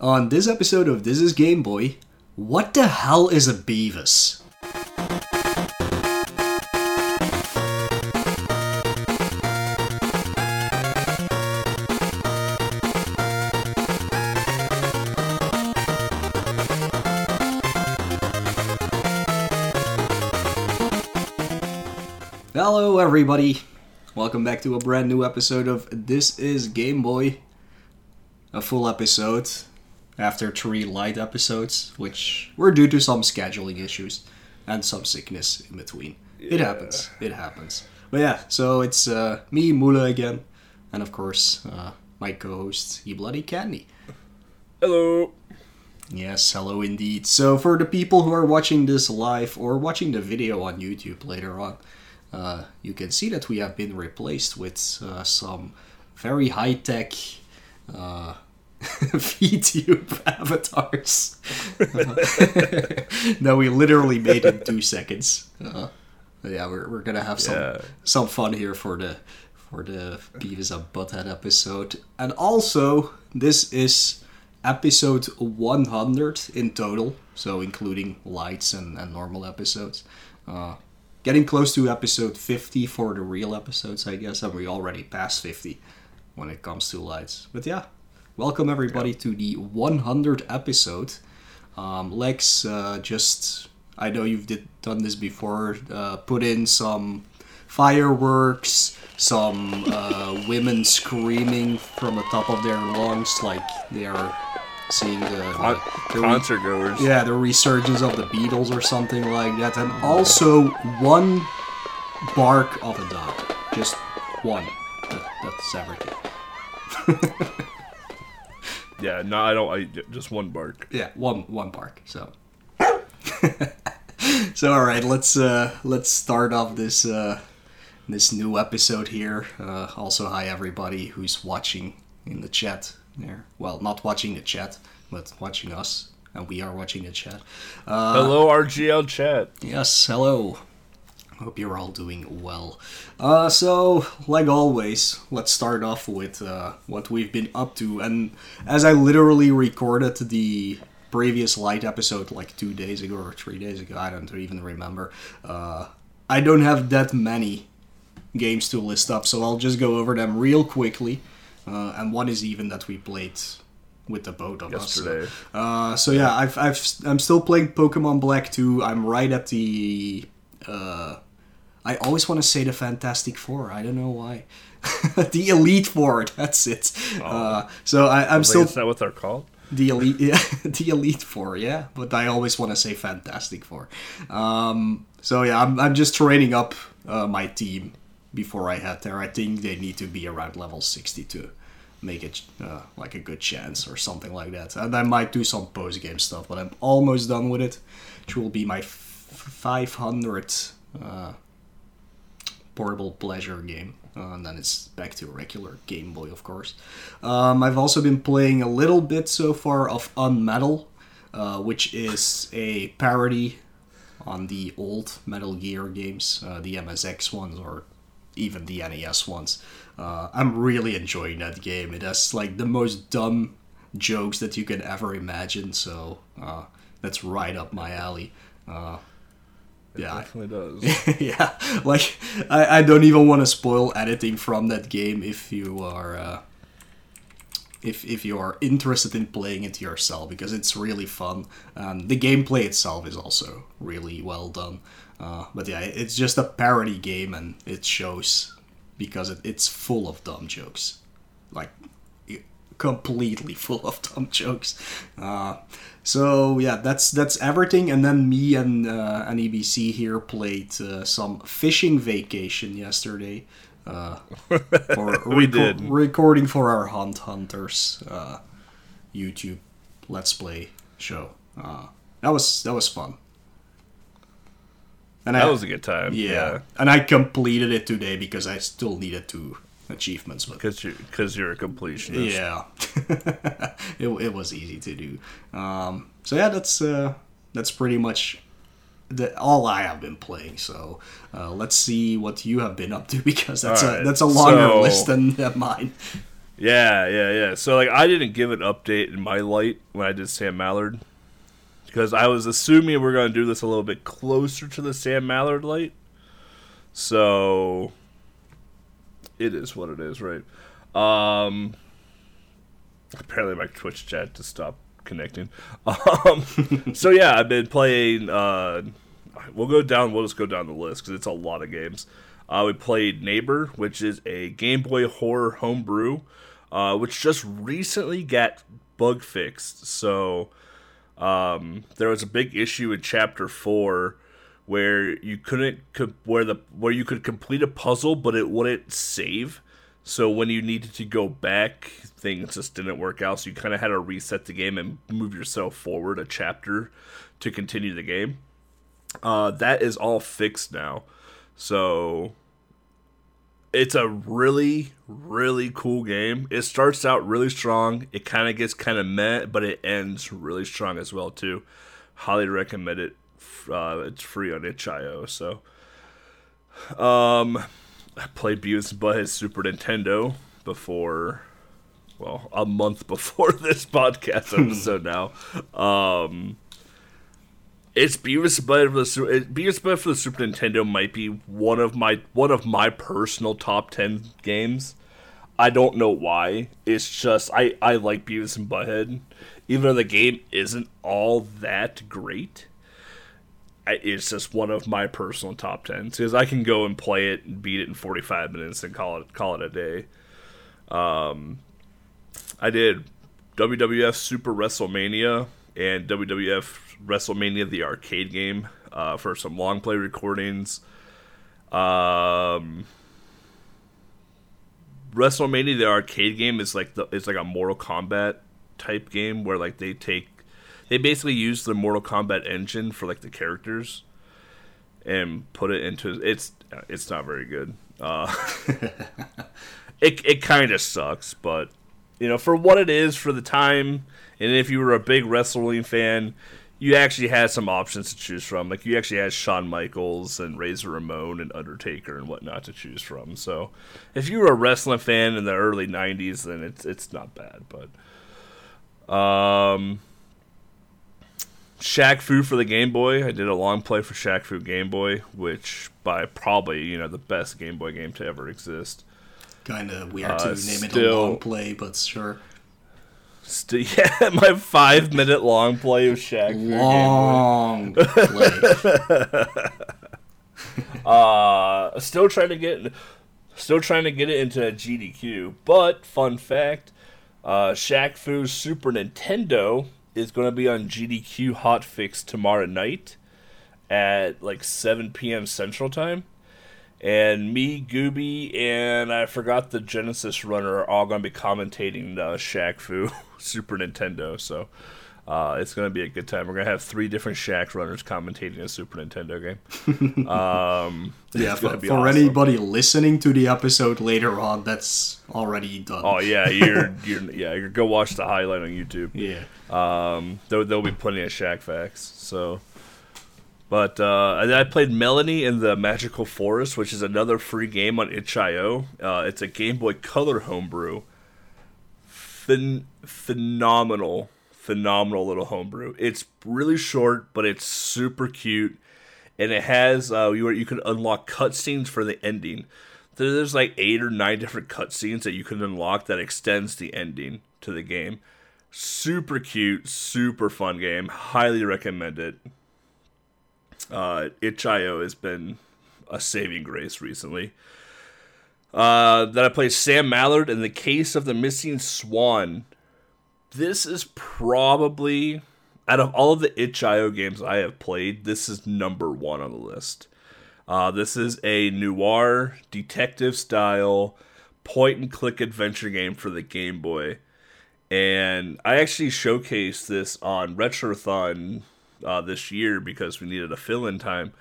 On this episode of This is Game Boy, what the hell is a Beavis? Hello, everybody. Welcome back to a brand new episode of This is Game Boy. A full episode after three light episodes, which were due to some scheduling issues and some sickness in between. It happens. It happens. But yeah, so it's uh, me, Mula again, and of course, uh, my co host, E Bloody Candy. Hello. Yes, hello indeed. So, for the people who are watching this live or watching the video on YouTube later on, uh, you can see that we have been replaced with uh, some very high tech uh, VTube avatars No, we literally made in two seconds. Uh, yeah, we're, we're gonna have some Yeah. some fun here for the for the Beavis and Butthead episode, and also this is episode 100 in total, so including lights and, and normal episodes. Uh, getting close to episode 50 for the real episodes, I guess, and we already passed 50 when it comes to lights. But yeah, welcome everybody to the 100th episode. Um, Lex, uh, just I know you've did, done this before. Uh, put in some fireworks, some uh, women screaming from the top of their lungs, like they are seeing the, the, Con- the concert goers. yeah, the resurgence of the Beatles or something like that, and also one bark of a dog, just one. That, that's everything. Yeah, no, I don't. I just one bark. Yeah, one one bark. So, so all right, let's uh let's start off this uh this new episode here. Uh, also, hi everybody who's watching in the chat there. Well, not watching the chat, but watching us, and we are watching the chat. Uh, Hello, RGL chat. Yes, hello. Hope you're all doing well. Uh, so, like always, let's start off with uh, what we've been up to. And as I literally recorded the previous light episode like two days ago or three days ago, I don't even remember. Uh, I don't have that many games to list up, so I'll just go over them real quickly. Uh, and one is even that we played with the us. so- Yesterday. uh, so yeah, I've, I've I'm still playing Pokemon Black 2. I'm right at the. Uh, I always want to say the Fantastic Four. I don't know why. the Elite Four. That's it. Uh, so I, I'm Like, still is that what they're called? the elite, yeah, the elite four, yeah. But I always want to say Fantastic Four. Um, so yeah, I'm, I'm just training up uh, my team before I head there. I think they need to be around level 60 to make it uh, like a good chance or something like that. And I might do some post game stuff, but I'm almost done with it. Which will be my f- 500th uh, portable pleasure game. Uh, and then it's back to a regular Game Boy, of course. Um, I've also been playing a little bit so far of Unmetal, uh, which is a parody on the old Metal Gear games, uh, the MSX ones or even the NES ones. Uh, I'm really enjoying that game. It has like the most dumb jokes that you can ever imagine, so uh, that's right up my alley. Uh, yeah, Definitely does. yeah, like I, I don't even want to spoil anything from that game if you are uh, if if you are interested in playing it yourself because it's really fun and the gameplay itself is also really well done. Uh, but yeah, it's just a parody game and it shows because it, it's full of dumb jokes, like completely full of dumb jokes. Uh, so yeah, that's that's everything. And then me and uh, an EBC here played uh, some fishing vacation yesterday. Uh, for We reco- did. recording for our Hunt Hunters uh, YouTube Let's Play show. Uh, that was that was fun. And That I, was a good time. yeah, and I completed it today because I still needed two achievements, Because you're, cause you're a completionist. yeah, it, it was easy to do. Um, so yeah, that's uh, that's pretty much the, all I have been playing. So uh, let's see what you have been up to because that's a that's a longer so- list than, than mine. Yeah, yeah, yeah. So like I didn't give an update in my light when I did Sam Mallard because I was assuming we're going to do this a little bit closer to the Sam Mallard light. So it is what it is, right? Um apparently my Twitch chat just stopped connecting. Um so yeah, I've been playing uh we'll go down we'll just go down the list cuz it's a lot of games. Uh, we played Neighbor, which is a Game Boy horror homebrew, uh, which just recently got bug fixed. So um, there was a big issue in Chapter Four where you couldn't where the where you could complete a puzzle, but it wouldn't save. So when you needed to go back, things just didn't work out. So you kind of had to reset the game and move yourself forward a chapter to continue the game. Uh, that is all fixed now. So it's a really, really cool game. It starts out really strong. It kind of gets kind of meh, but it ends really strong as well too. Highly recommend it. Uh, it's free on itch.io. So, um, I played Beavis and Butthead Super Nintendo before, well, a month before this podcast episode now. Um, it's Beavis and Butthead for the Super. Beavis and Butthead for the Super Nintendo might be one of my one of my personal top ten games. I don't know why. It's just I I like Beavis and Butthead, even though the game isn't all that great. It's just one of my personal top tens because I can go and play it and beat it in forty five minutes and call it call it a day. Um, I did WWF Super WrestleMania and WWF WrestleMania the arcade game uh, for some long play recordings. Um, WrestleMania the arcade game is like the it's like a Mortal Kombat type game where like they take they basically use the Mortal Kombat engine for like the characters and put it into it's it's not very good. Uh, it it kind of sucks, but you know for what it is for the time, and if you were a big wrestling fan, you actually had some options to choose from. Like you actually had Shawn Michaels and Razor Ramon and Undertaker and whatnot to choose from. So if you were a wrestling fan in the early '90s, then it's it's not bad. But um, Shaq Fu for the Game Boy. I did a long play for Shaq Fu Game Boy, which by probably you know the best Game Boy game to ever exist. Kind of weird uh, to name still, it a long play, but sure. Still, yeah, my five minute long play of Shaq. Long play. uh, still trying to get, still trying to get it into GDQ. But fun fact, uh, Shaq Fu's Super Nintendo is going to be on GDQ hotfix tomorrow night at like 7 p.m. Central Time and me, Gooby, and I forgot the Genesis runner are all going to be commentating the Shaq Fu Super Nintendo. So uh, it's going to be a good time. We're going to have three different Shaq runners commentating a Super Nintendo game. um, yeah, for, for awesome. anybody listening to the episode later on, that's already done. Oh yeah, you're you're yeah, you're go watch the highlight on YouTube. Yeah. Um, there there'll be plenty of Shaq facts. So but uh, I played Melanie in the Magical Forest, which is another free game on itch.io. Uh, it's a Game Boy Color homebrew. Phen- phenomenal, phenomenal little homebrew. It's really short, but it's super cute, and it has uh, you you can unlock cutscenes for the ending. There's like eight or nine different cutscenes that you can unlock that extends the ending to the game. Super cute, super fun game. Highly recommend it uh, itch.io has been a saving grace recently. Uh, that I play Sam Mallard in the case of the missing swan. This is probably out of all of the itch.io games I have played, this is number one on the list. Uh, this is a noir detective style point and click adventure game for the Game Boy. And I actually showcased this on Retrothon uh, this year because we needed a fill in time.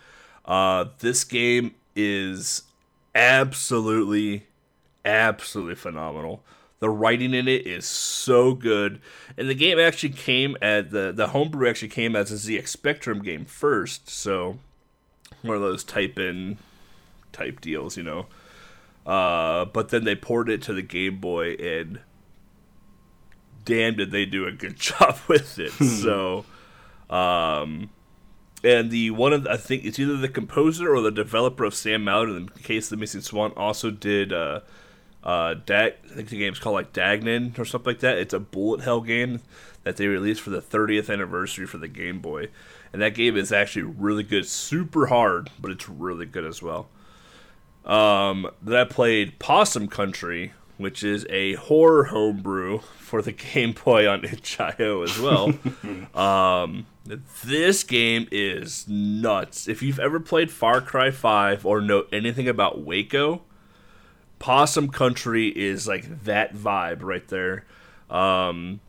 Uh, this game is absolutely, absolutely phenomenal. The writing in it is so good, and the game actually came at the the homebrew actually came as a ZX Spectrum game first. So one of those type in type deals, you know. Uh, but then they ported it to the Game Boy, and damn, did they do a good job with it. so, um, and the one of the, I think it's either the composer or the developer of Sam Mallard in the case of the Missing Swan also did uh, uh, Dag. I think the game's called like Dagnan or something like that. It's a bullet hell game that they released for the 30th anniversary for the Game Boy, and that game is actually really good. Super hard, but it's really good as well. Um, then I played Possum Country, which is a horror homebrew for the Game Boy on itch.io as well. um, this game is nuts. If you've ever played Far Cry 5 or know anything about Waco, Possum Country is like that vibe right there. Um,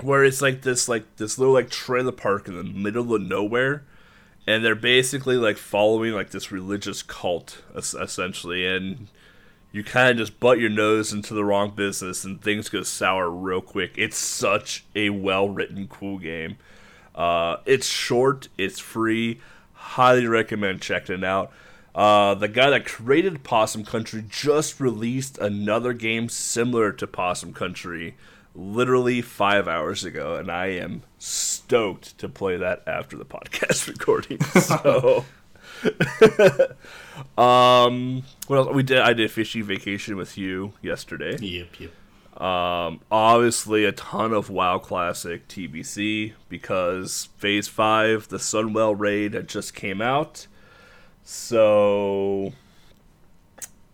where it's like this like this little like trailer park in the middle of nowhere and they're basically like following like this religious cult essentially and you kind of just butt your nose into the wrong business and things go sour real quick. It's such a well written cool game. Uh, it's short it's free. Highly recommend checking it out uh, the guy that created possum country just released another game similar to possum country literally five hours ago, and I am stoked to play that after the podcast recording. So, um, what else? We did. I did fishing vacation with you yesterday. Yep, yep. Um, obviously a ton of WoW Classic TBC because Phase Five, the Sunwell raid, had just came out. So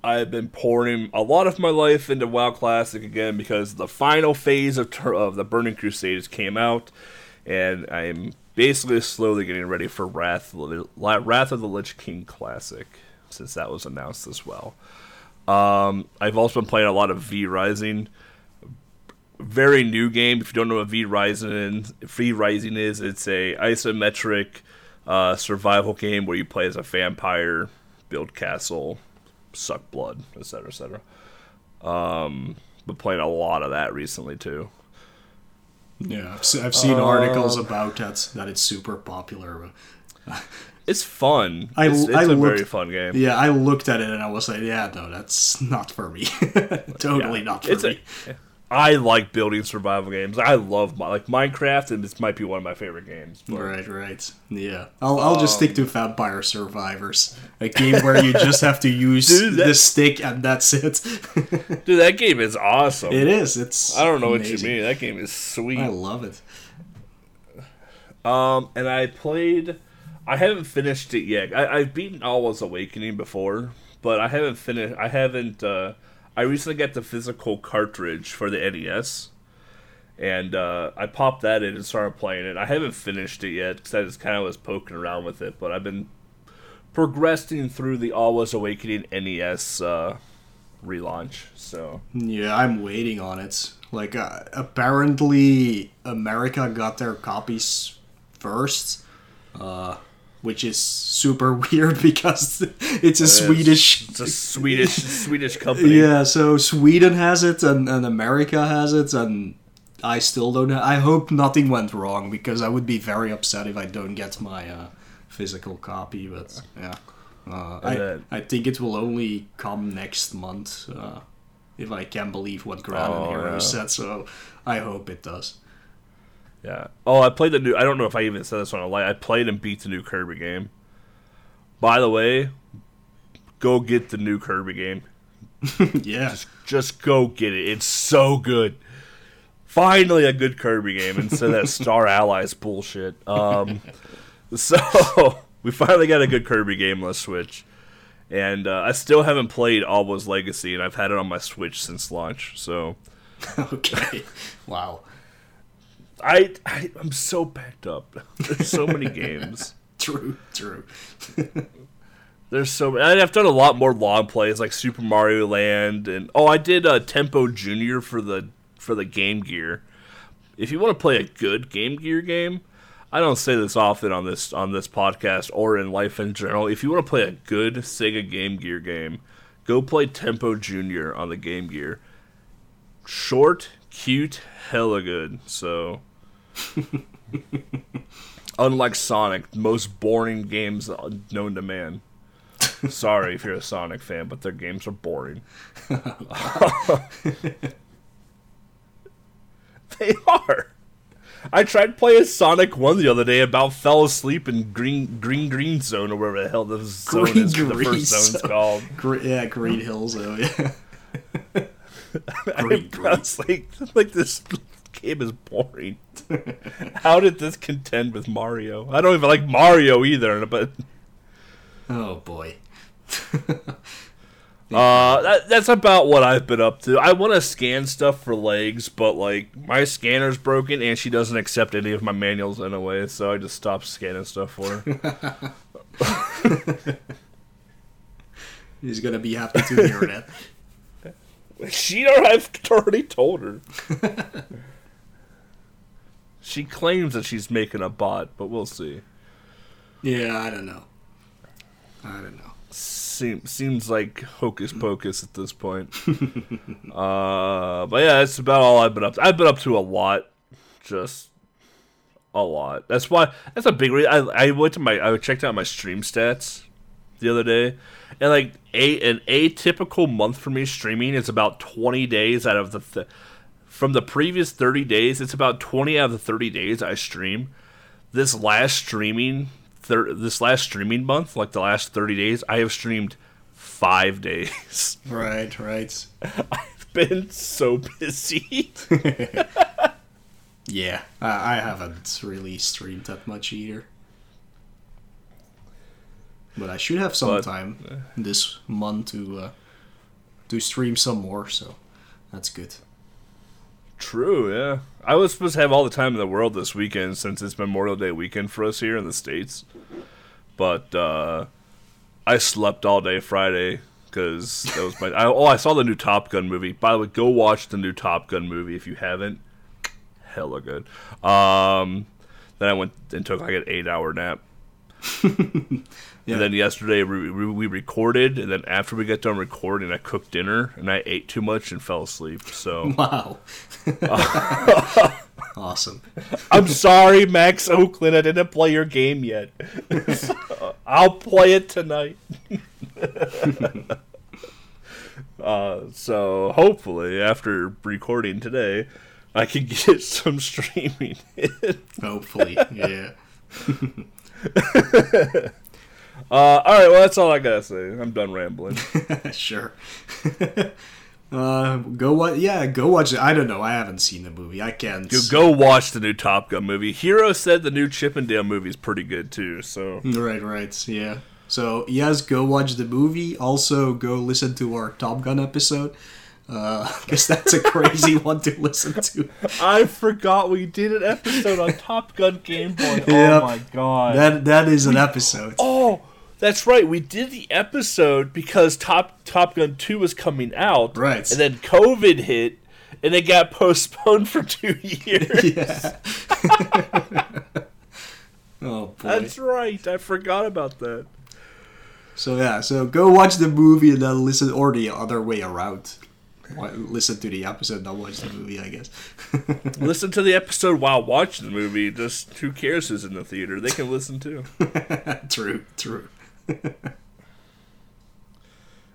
I've been pouring a lot of my life into WoW Classic again because the final phase of, of the Burning Crusades came out, and I'm basically slowly getting ready for Wrath, Wrath of the Lich King Classic, since that was announced as well. Um, I've also been playing a lot of V Rising. Very new game. If you don't know what V Rising, V Rising is, it's a isometric uh, survival game where you play as a vampire, build castle, suck blood, etc., etc. Um, but playing a lot of that recently too. Yeah, I've, I've seen uh, articles about that that it's super popular. it's fun. I, it's, it's I a looked, very fun game. Yeah, I looked at it and I was like, yeah, no, that's not for me. totally yeah, not for me. A, I like building survival games. I love my, like Minecraft, and this might be one of my favorite games. But. Right, right. Yeah, I'll, I'll um, just stick to um, Vampire Survivors, a game where you just have to use dude, that, the stick and that's it. dude, that game is awesome. It is. It's. I don't know amazing. what you mean. That game is sweet. I love it. Um, and I played. I haven't finished it yet. I, I've beaten Alwa's Awakening before, but I haven't finished. I haven't. Uh, I recently got the physical cartridge for the NES, and uh, I popped that in and started playing it. I haven't finished it yet because I just kind of was poking around with it, but I've been progressing through the Alwa's Awakening NES uh, relaunch. So yeah, I'm waiting on it. Like uh, apparently, America got their copies first. Uh, which is super weird because it's a Swedish. It's a Swedish Swedish company. Yeah, so Sweden has it and, and America has it, and I still don't. Have, I hope nothing went wrong because I would be very upset if I don't get my uh, physical copy. But yeah, uh, I I think it will only come next month. Uh, if I can believe what Grand oh, Hero yeah. said, so I hope it does. Yeah. Oh, I played the new. I don't know if I even said this on a light. I played and beat the new Kirby game. By the way, go get the new Kirby game. yeah. Just, just go get it. It's so good. Finally, a good Kirby game instead of that Star Allies bullshit. Um, so we finally got a good Kirby game on the Switch, and uh, I still haven't played Alwa's Legacy, and I've had it on my Switch since launch. So. okay. Wow. I, I am so packed up. There's so many games. True, true. There's so many. I've done a lot more long plays like Super Mario Land and oh, I did uh, Tempo Junior for the for the Game Gear. If you want to play a good Game Gear game, I don't say this often on this on this podcast or in life in general. If you want to play a good Sega Game Gear game, go play Tempo Junior on the Game Gear. Short, cute, hella good. So Unlike Sonic, most boring games known to man. Sorry if you're a Sonic fan, but their games are boring. they are. I tried playing Sonic One the other day. About fell asleep in Green Green Green Zone or whatever the hell the zone Green is. The first zone's Zone. called. Gre- yeah, Green Hills. Oh yeah. I, Green, I was like, like this game is boring. How did this contend with Mario? I don't even like Mario either, but Oh boy. uh, that, that's about what I've been up to. I want to scan stuff for Lex, but like my scanner's broken and she doesn't accept any of my manuals anyway, so I just stopped scanning stuff for her. He's gonna be happy to hear that. she already told her. She claims that she's making a bot, but we'll see. Yeah, I don't know. I don't know. Seems seems like hocus pocus at this point. uh, but yeah, that's about all I've been up. to. I've been up to a lot, just a lot. That's why. That's a big reason. I I went to my. I checked out my stream stats the other day, and like a an atypical month for me streaming is about twenty days out of the. Th- from the previous 30 days, it's about 20 out of the 30 days I stream. This last streaming thir- this last streaming month, like the last 30 days, I have streamed 5 days. Right, right. I've been so busy. Yeah, I, I haven't really streamed that much either. But I should have some But- time this month to uh, to stream some more, so that's good. True, yeah. I was supposed to have all the time in the world this weekend since it's Memorial Day weekend for us here in the States. But uh, I slept all day Friday because that was my. I, oh, I saw the new Top Gun movie. By the way, go watch the new Top Gun movie if you haven't. Hella good. Um, then I went and took like an eight hour nap. Yeah. And then yesterday we, we, recorded, and then after we got done recording, I cooked dinner and I ate too much and fell asleep. So Wow. awesome. I'm sorry, Max Oakland. I didn't play your game yet. I'll play it tonight. uh, so hopefully, after recording today, I can get some streaming. in. Hopefully, yeah. Uh, all right, well that's all I gotta say. I'm done rambling. sure. uh, go watch. Yeah, go watch it. I don't know. I haven't seen the movie. I can't. Go, go watch the new Top Gun movie. Hero said the new Chip 'n Dale movie is pretty good too. So Right, right. Yeah. So yes, go watch the movie. Also, go listen to our Top Gun episode. Because that's a crazy one to listen to. I forgot we did an episode on Top Gun Game Boy. Yep. Oh my god. That that is an episode. Oh, that's right. We did the episode because Top Top Gun Two was coming out, Right. And then COVID hit, and it got postponed for two years. Yeah. oh boy. That's right. I forgot about that. So yeah, so go watch the movie and then listen, or the other way around. Listen to the episode, not watch the movie. I guess. Listen to the episode while watching the movie. Just who cares who's in the theater? They can listen too. true, true.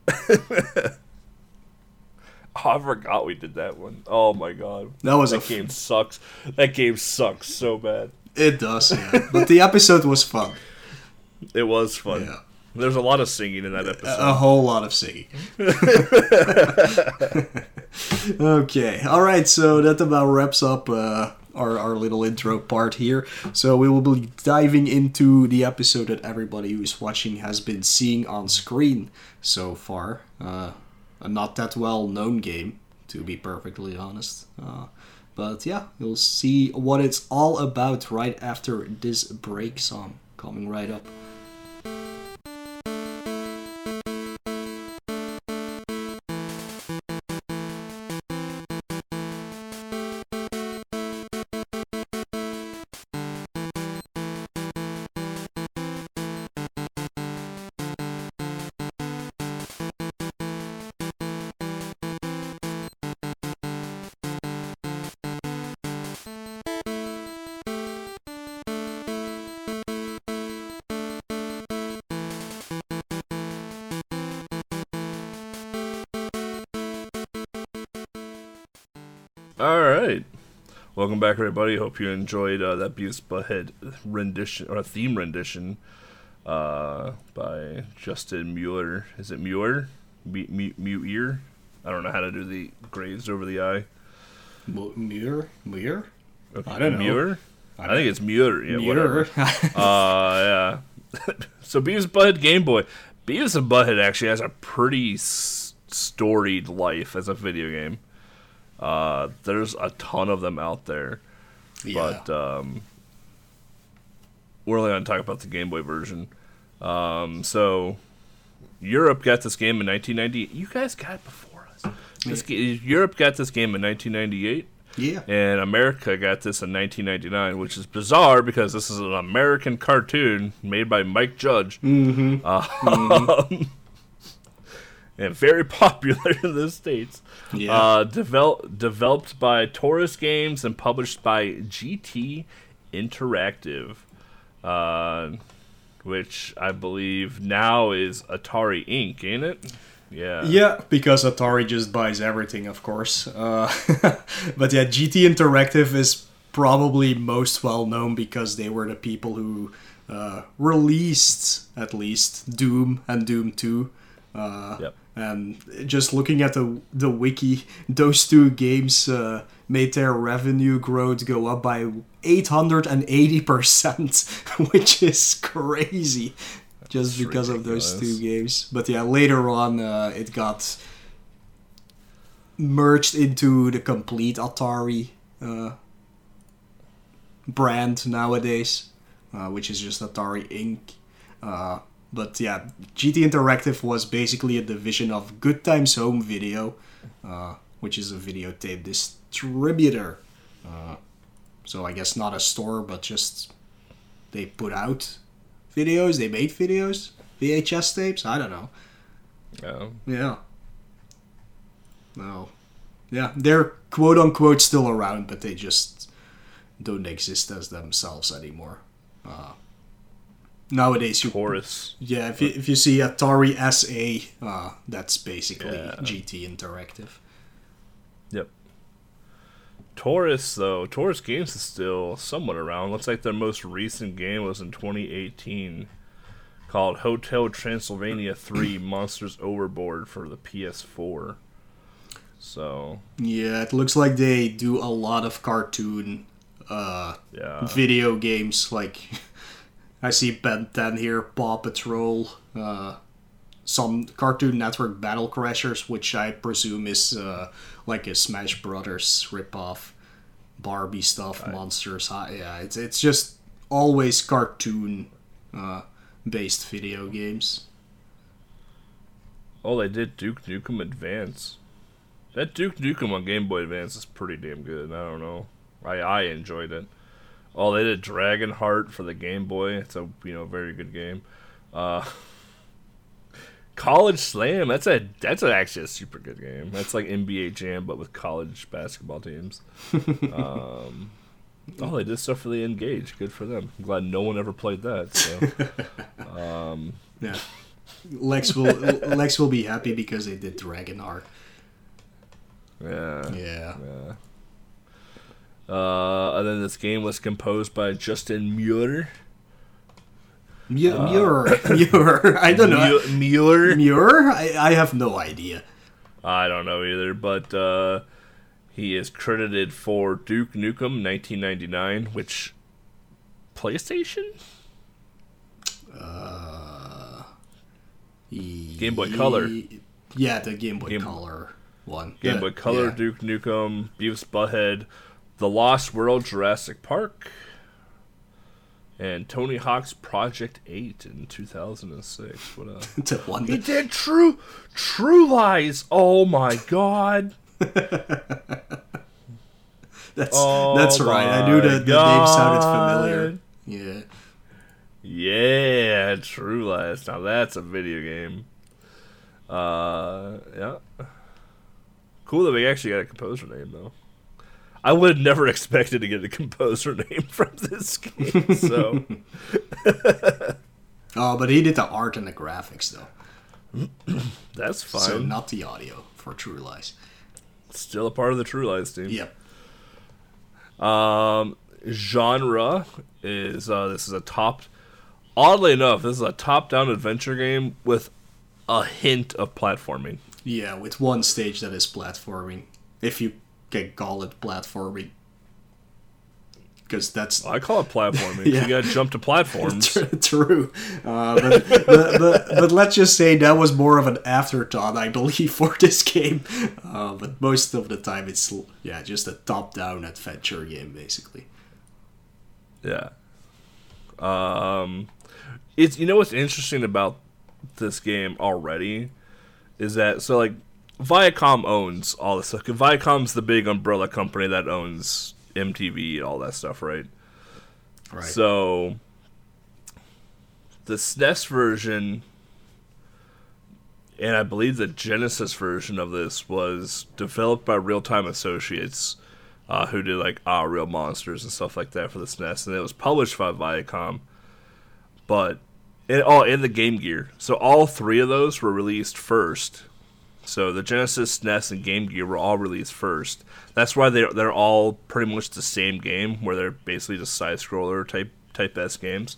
Oh, I forgot we did that one. Oh my god, That was a that f- game sucks. That game sucks so bad. It does, yeah. but the episode was fun. It was fun. Yeah. There's a lot of singing in that episode. A whole lot of singing. okay, all right. So that about wraps up uh, our our little intro part here. So we will be diving into the episode that everybody who's watching has been seeing on screen so far. Uh, a not that well known game, to be perfectly honest. Uh, but yeah, you'll see what it's all about right after this break song coming right up. Right. Welcome back, everybody. Hope you enjoyed uh, that Beavis Butthead rendition or theme rendition uh, by Justin Mueller. Is it Mueller? Mute ear? I don't know how to do the grazed over the eye. Muir? Muir? Okay. I don't know. Mueller? I I think it's Mueller. Yeah, whatever. Uh, yeah. so Beavis Butthead Game Boy. Beavis and Butthead actually has a pretty s- storied life as a video game. Uh, there's a ton of them out there, yeah. but um, we're only going to talk about the Game Boy version. Um, so Europe got this game in 1998. You guys got it before us. This ga- Europe got this game in 1998. yeah. And America got this in 1999, which is bizarre because this is an American cartoon made by Mike Judge. Mm-hmm. and very popular in the States. Yeah. Uh, devel- developed by Torus Games and published by GT Interactive, uh, which I believe now is Atari Inc., ain't it? Yeah. Yeah, because Atari just buys everything, of course. Uh, but yeah, GT Interactive is probably most well known because they were the people who uh, released, at least, Doom and Doom 2. Uh, Yep. And just looking at the the wiki, those two games uh, made their revenue growth go up by 880%, which is crazy. Just That's because of those two games. But yeah, later on, uh, it got merged into the complete Atari uh, brand nowadays, uh, which is just Atari Inc. But yeah, GT Interactive was basically a division of Good Times Home Video, uh, which is a videotape distributor. Uh, so I guess not a store, but just they put out videos, they made videos, VHS tapes. I don't know. Yeah. Yeah. No. Yeah, they're quote unquote still around, but they just don't exist as themselves anymore. Uh, nowadays, you Torus. yeah, if you, if you see Atari SA, uh, that's basically Yeah. GT Interactive. Yep. Torus though, Torus Games is still somewhat around. Looks like their most recent game was in 2018, called Hotel Transylvania 3: Monsters Overboard for the PS4. So Yeah, it looks like they do a lot of cartoon uh, yeah, video games. Like I see Ben 10 here, Paw Patrol, uh, some Cartoon Network Battle Crashers, which I presume is uh, like a Smash Brothers ripoff, Barbie stuff, monsters. Hi- Yeah, it's it's just always cartoon uh, based video games. oh they did Duke Nukem Advance. That Duke Nukem on Game Boy Advance is pretty damn good. I don't know, I I enjoyed it. Oh, they did Dragon Heart for the Game Boy. It's a you know very good game. Uh, College Slam. That's a that's a, actually a super good game. That's like NBA Jam but with college basketball teams. um, oh, they did stuff for the N-Gage. Good for them. I'm glad no one ever played that. So Yeah. Lex will Lex will be happy because they did Dragon Heart. yeah. Yeah. Yeah. Uh, and then this game was composed by Justin Mueller. Mu- Muir, Muir. I don't know. Mu- Mueller. Muir? I, I have no idea. I don't know either, but uh, he is credited for Duke Nukem 1999, which PlayStation, Game Boy Color. Yeah, the Game Boy Game- Color one. Game Boy Color, yeah. Duke Nukem, Beavis Butthead, The Lost World, Jurassic Park, and Tony Hawk's Project 8 in 2006. What a the one He did True True Lies. Oh my god. that's Oh that's right. I knew that the name sounded familiar. Yeah. Yeah, True Lies. Now that's a video game. Uh, yeah. Cool that we actually got a composer name though. I would have never expected to get a composer name from this game. So Oh, but he did the art and the graphics though, that's fine. so not the audio for True Lies. Still a part of the True Lies team. Yep. Um, genre is uh, this is a top. Oddly enough, this is a top-down adventure game with a hint of platforming. Yeah, with one stage that is platforming, if you it platforming, because that's I call it platforming. Yeah. You got to jump to platforms. True, uh, but, but, but, but let's just say that was more of an afterthought, I believe, for this game. Uh, but most of the time, it's yeah, just a top-down adventure game, basically. Yeah. Um, it's you know what's interesting about this game already is that so like Viacom owns all this stuff. Viacom's the big umbrella company that owns MTV and all that stuff, right? Right. So the SNES version and I believe the Genesis version of this was developed by Real Time Associates, uh, who did like Ah Real Monsters and stuff like that for the SNES, and it was published by Viacom. But it all in the Game Gear, so all three of those were released first. So the Genesis, SNES, and Game Gear were all released first. That's why they're they're all pretty much the same game, where they're basically just side scroller type type S games.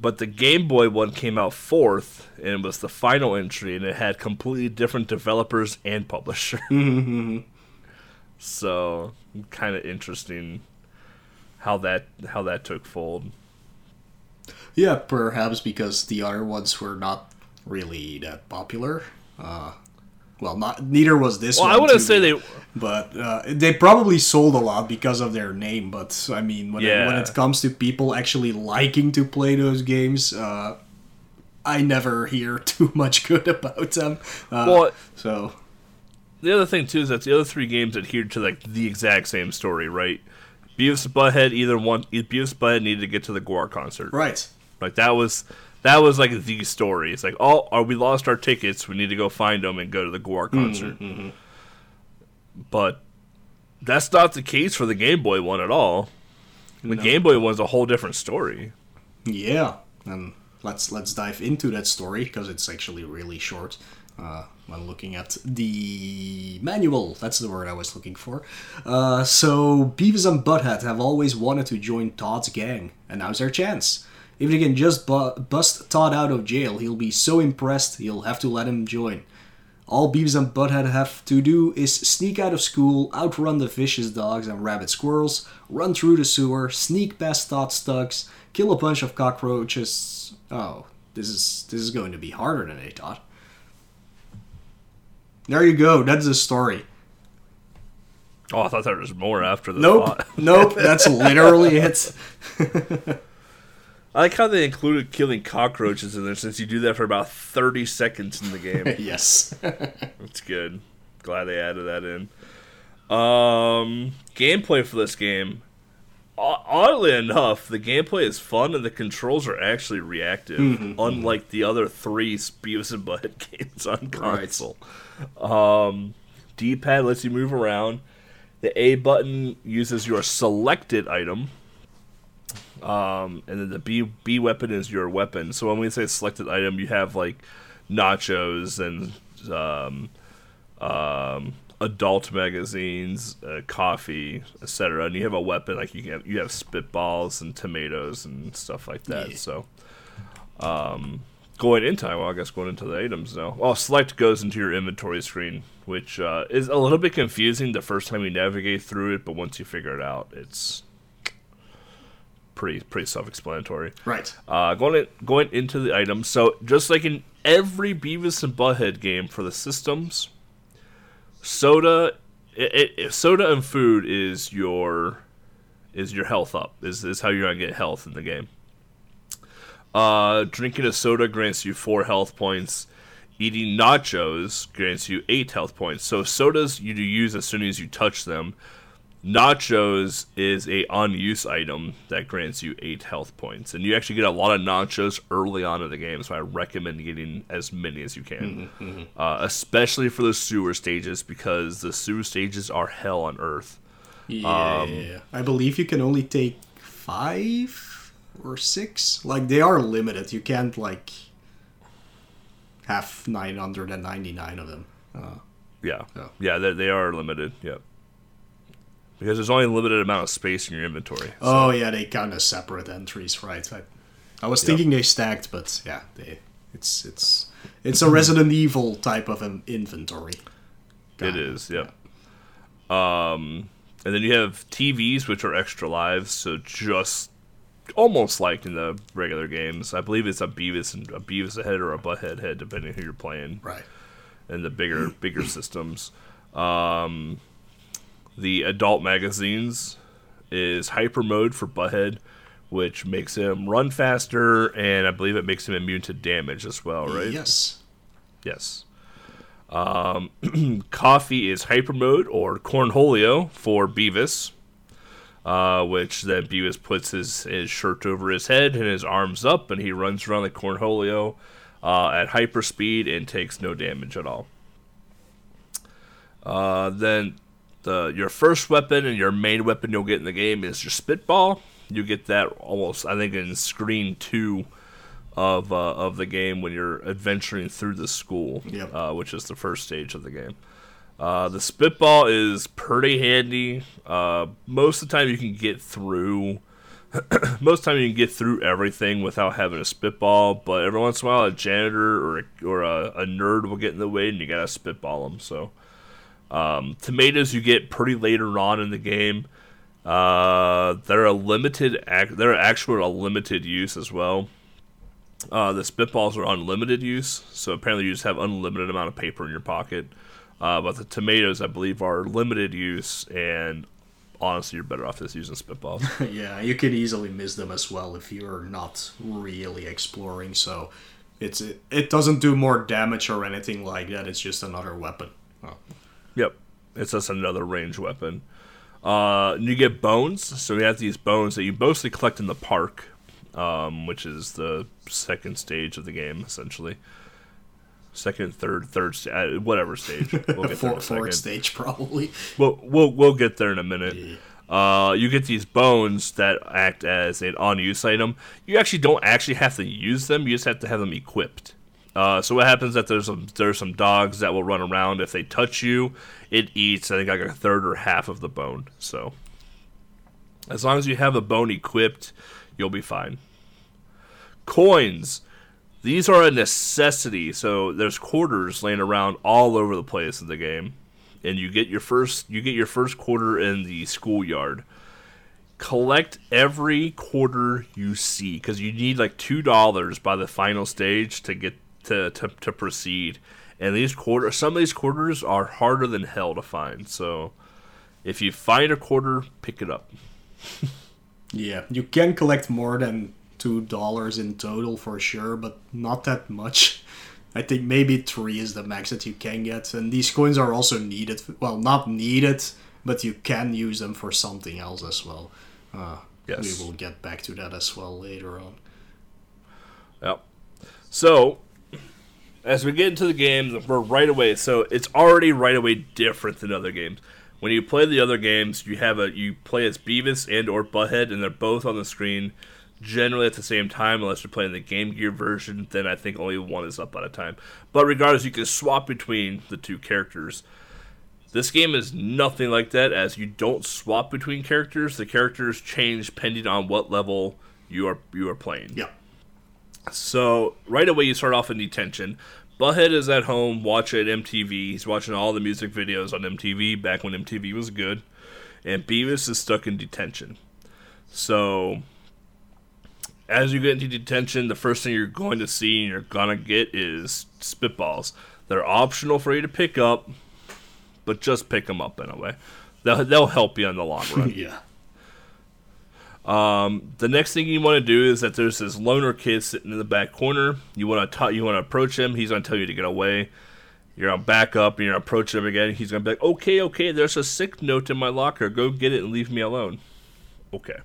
But the Game Boy one came out fourth, and it was the final entry, and it had completely different developers and publisher. so, kind of interesting how that how that took fold. Yeah, perhaps because the other ones were not really that popular. Uh, well, not neither was this Well, one. I wouldn't too, say they. but uh, they probably sold a lot because of their name. But I mean, when, it, when it comes to people actually liking to play those games, uh, I never hear too much good about them. Uh, Well, so the other thing too is that the other three games adhered to like the exact same story, right? Beavis and Butthead either one. Beavis and Butthead needed to get to the GWAR concert. right, Like that was that was like the story. It's like, oh, oh, we lost our tickets. We need to go find them and go to the GWAR concert. But that's not the case for the Game Boy one at all. The Game Boy one's a whole different story. yeah, and let's let's dive into that story because it's actually really short. Uh, when looking at the manual, that's the word I was looking for. Uh, so Beavis and Butthead have always wanted to join Todd's gang, and now's their chance. If they can just bu- bust Todd out of jail, he'll be so impressed he'll have to let him join. All Beavis and Butthead have to do is sneak out of school, outrun the vicious dogs and rabbit squirrels, run through the sewer, sneak past Todd's Stugs, kill a bunch of cockroaches. Oh, this is this is going to be harder than I thought. There you go. That's the story. Oh, I thought there was more after the Nope, nope. That's literally it. I like how they included killing cockroaches in there since you do that for about 30 seconds in the game. yes. That's good. Glad they added that in. Um, gameplay for this game. Oddly enough, the gameplay is fun and the controls are actually reactive, unlike the other three Beavis and Butthead games on Right. console. Um, D-pad lets you move around. The A button uses your selected item. Um, and then the B B weapon is your weapon. So when we say selected item, you have like nachos and um, um, adult magazines, uh, coffee, etc. And you have a weapon like you have you have spitballs and tomatoes and stuff like that. Yeah. So um, going into well, I guess going into the items now. Well, select goes into your inventory screen, which uh, is a little bit confusing the first time you navigate through it, but once you figure it out, it's pretty pretty self-explanatory. right. Uh, going in, going into the items. So just like in every Beavis and Butthead game for the systems, soda, it, it, soda and food is your is your health up. Is is how you're gonna get health in the game. Uh, drinking a soda grants you four health points. Eating nachos grants you eight health points. So sodas you do use as soon as you touch them. Nachos is a on-use item that grants you eight health points, and you actually get a lot of nachos early on in the game. So I recommend getting as many as you can, uh, especially for the sewer stages because the sewer stages are hell on earth. Yeah. I believe you can only take five or six. Like they are limited. You can't like have nine hundred and ninety nine of them. Uh, Yeah, Oh. yeah, they, they are limited. Yep. Because there's only a limited amount of space in your inventory. So, Oh yeah, they count as separate entries, right? I, I was thinking they stacked, but yeah, they, it's it's it's a Resident Evil type of an inventory. Got it is, yep. Um, and then you have TVs, which are extra lives, so just almost like in the regular games. I believe it's a Beavis and a Beavis head or a Butthead head, depending who you're playing. Right. and the bigger bigger systems. Um, the adult magazines is hyper mode for Butthead, which makes him run faster, and I believe it makes him immune to damage as well, right? Yes. Yes. Um, coffee is hyper mode or cornholio for Beavis, uh, which then Beavis puts his, his shirt over his head and his arms up, and he runs around the cornholio uh, at hyper speed and takes no damage at all. Uh, then the your first weapon and your main weapon you'll get in the game is your spitball. You get that almost, I think, in screen two of uh, of the game when you're adventuring through the school, Yep. uh, which is the first stage of the game. Uh, the spitball is pretty handy. Uh, most of the time, you can get through. most of the time, you can get through everything without having a spitball. But every once in a while, a janitor or a, or a, a nerd will get in the way, and you gotta spitball them. So, um, tomatoes you get pretty later on in the game. Uh, they're a limited. Ac- they're actually a limited use as well. Uh, the spitballs are unlimited use, so apparently you just have unlimited amount of paper in your pocket. Uh, but the tomatoes, I believe, are limited use, and honestly, you're better off just using spitballs. yeah, you could easily miss them as well if you're not really exploring. So it's it, it doesn't do more damage or anything like that. It's just another weapon. Oh. Yep, it's just another range weapon. Uh, you get bones, so you have these bones that you mostly collect in the park, um, which is the second stage of the game, essentially. Second, third, third, sta- uh, whatever stage. We'll get there in a fourth stage probably. We'll, we'll we'll get there in a minute. Uh, you get these bones that act as an on-use item. You actually don't actually have to use them. You just have to have them equipped. Uh, so what happens is that there's some there's some dogs that will run around. If they touch you, it eats. I think like a third or half of the bone. So as long as you have a bone equipped, you'll be fine. Coins. These are a necessity. So there's quarters laying around all over the place in the game, and you get your first you get your first quarter in the schoolyard. Collect every quarter you see because you need like two dollars by the final stage to get to, to to proceed. And these quarter some of these quarters are harder than hell to find. So if you find a quarter, pick it up. Yeah, you can collect more than two dollars in total for sure, but not that much. I think maybe three is the max that you can get, and these coins are also needed. Well, not needed, but you can use them for something else as well. Uh, Yes. We will get back to that as well later on. Yep. So, as we get into the game, we're right away. So it's already right away different than other games. When you play the other games, you have a you play as Beavis and or Butthead, and they're both on the screen, generally at the same time, unless you're playing the Game Gear version. Then I think only one is up at a time. But regardless, you can swap between the two characters. This game is nothing like that, as you don't swap between characters. The characters change depending on what level you are you are playing. Yeah. So right away you start off in detention. Butthead is at home watching MTV. He's watching all the music videos on MTV back when MTV was good. And Beavis is stuck in detention. So as you get into detention, the first thing you're going to see and you're gonna get is spitballs. They're optional for you to pick up, but just pick them up anyway. They'll, they'll help you in the long run. yeah. Um, the next thing you want to do is that there's this loner kid sitting in the back corner. You want to t- you want to approach him. He's gonna tell you to get away. You're gonna back up and you're gonna approach him again. He's gonna be like, "Okay, okay, there's a sick note in my locker. Go get it and leave me alone." Okay.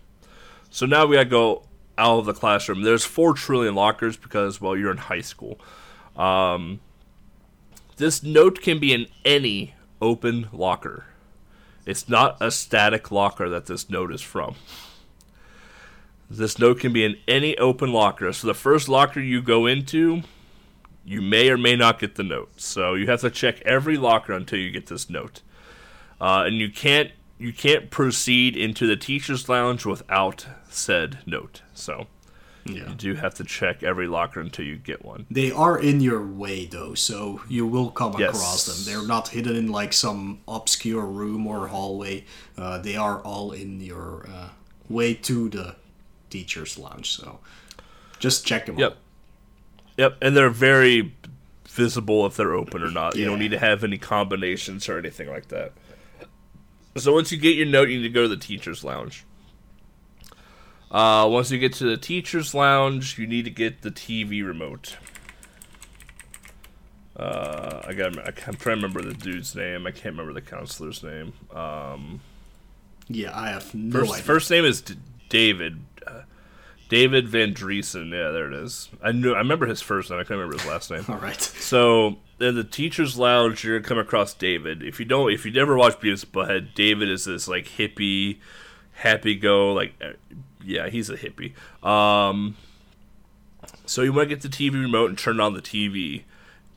So now we gotta go out of the classroom. There's four trillion lockers because well, you're in high school. Um, this note can be in any open locker. It's not a static locker that this note is from. This note can be in any open locker. So the first locker you go into, you may or may not get the note. So you have to check every locker until you get this note. Uh, and you can't you can't proceed into the teachers' lounge without said note. So Yeah. you do have to check every locker until you get one. They are in your way though, so you will come Yes. across them. They're not hidden in like some obscure room or hallway. Uh, they are all in your uh, way to the teacher's lounge. So just check them Yep. out. Yep, and they're very visible if they're open or not. You don't need to have any combinations or anything like that. So once you get your note, you need to go to the teacher's lounge. Uh, once you get to the teacher's lounge, you need to get the TV remote. Uh, I got. I'm trying to remember the dude's name. I can't remember the counselor's name. Um, Yeah, I have no First, idea. first name is D- David. David Van Driessen. Yeah, there it is. I knew. I remember his first name. I can't remember his last name. All right. So in the teachers' lounge, you're gonna come across David. If you don't, if you never watched Beavis Butthead, David is this like hippie, happy go like, uh, yeah, he's a hippie. Um, so you want to get the TV remote and turn on the TV.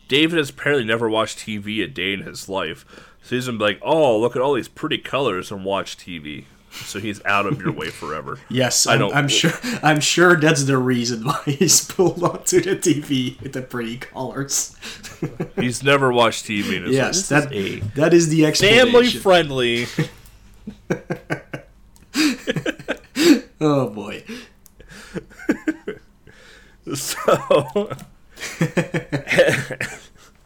David has apparently never watched TV a day in his life, so he's gonna be like, "Oh, look at all these pretty colors and watch TV." So he's out of your way forever. Yes, I I'm, don't- I'm sure. I'm sure that's the reason why he's pulled onto the TV with the pretty colors. He's never watched TV in his yes, life. that that is the explanation. family friendly. oh boy. So,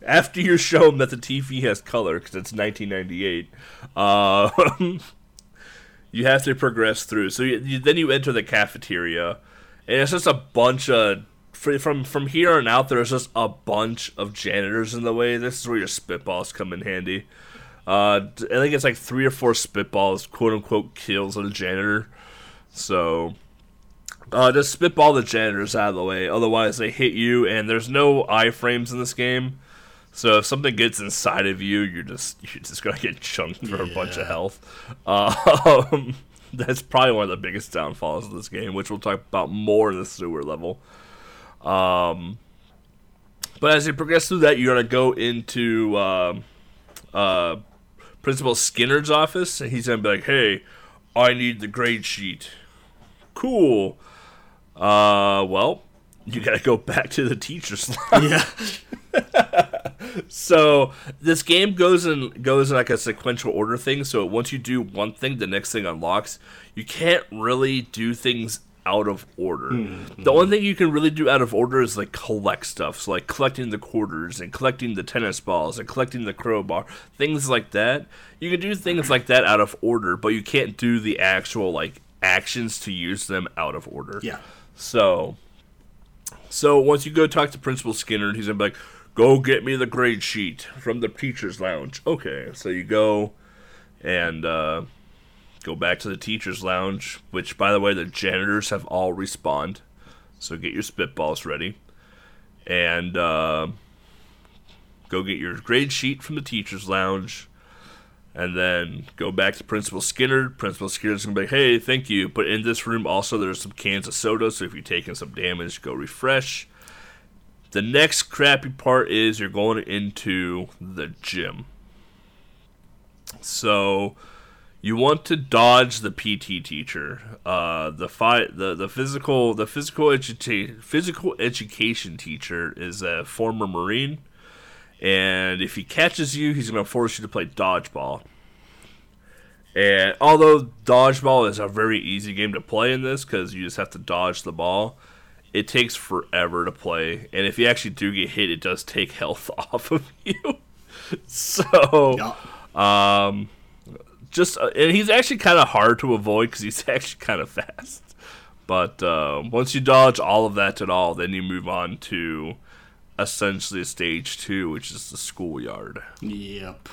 after you show them that the TV has color, because it's 1998, um, you have to progress through. So you, you, then you enter the cafeteria, and it's just a bunch of from from here on out. There's just a bunch of janitors in the way. This is where your spitballs come in handy. Uh, I think it's like three or four spitballs, quote unquote, kills a janitor. So uh, just spitball the janitors out of the way. Otherwise, they hit you, and there's no iframes in this game. So if something gets inside of you, you're just you're just gonna get chunked for a bunch of health. Um, that's probably one of the biggest downfalls of this game, which we'll talk about more in the sewer level. Um, but as you progress through that, you're gonna go into um uh, Principal Skinner's office, and he's gonna be like, "Hey, I need the grade sheet." Cool. Uh, well, you gotta go back to the teacher's line. Yeah. so this game goes in goes in like a sequential order thing. So once you do one thing, the next thing unlocks. You can't really do things out of order. Hmm. The only thing you can really do out of order is like collect stuff. So like collecting the quarters and collecting the tennis balls and collecting the crowbar, things like that. You can do things like that out of order, but you can't do the actual like actions to use them out of order. Yeah. So, so once you go talk to Principal Skinner, and he's gonna be like, "Go get me the grade sheet from the teachers' lounge." Okay, so you go and uh, go back to the teachers' lounge, which, by the way, the janitors have all respawned. So get your spitballs ready, and uh, go get your grade sheet from the teachers' lounge. And then go back to Principal Skinner. Principal Skinner's gonna be like, "Hey, thank you." But in this room, also there's some cans of soda. So if you're taking some damage, go refresh. The next crappy part is you're going into the gym. So you want to dodge the PT teacher. Uh, the fi- the the physical the physical education physical education teacher is a former Marine, and if he catches you, he's going to force you to play dodgeball. And although dodgeball is a very easy game to play in this because you just have to dodge the ball, it takes forever to play. And if you actually do get hit, it does take health off of you. so Yeah. um, just uh, and he's actually kind of hard to avoid because he's actually kind of fast. But uh, once you dodge all of that at all, then you move on to essentially stage two, which is the schoolyard. Yep.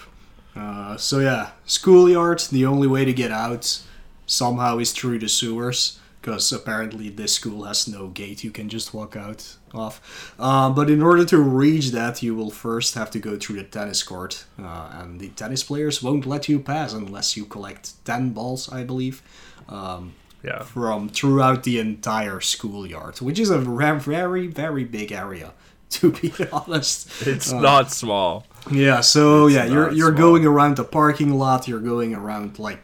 Uh, so yeah, schoolyard. The only way to get out somehow is through the sewers, because apparently this school has no gate. You can just walk out off. Uh, but in order to reach that, you will first have to go through the tennis court, uh, and the tennis players won't let you pass unless you collect ten balls, I believe. Um, Yeah. from throughout the entire schoolyard, which is a very, very big area, to be honest. It's not small. Yeah, so It's yeah, you're you're small. going around the parking lot. You're going around like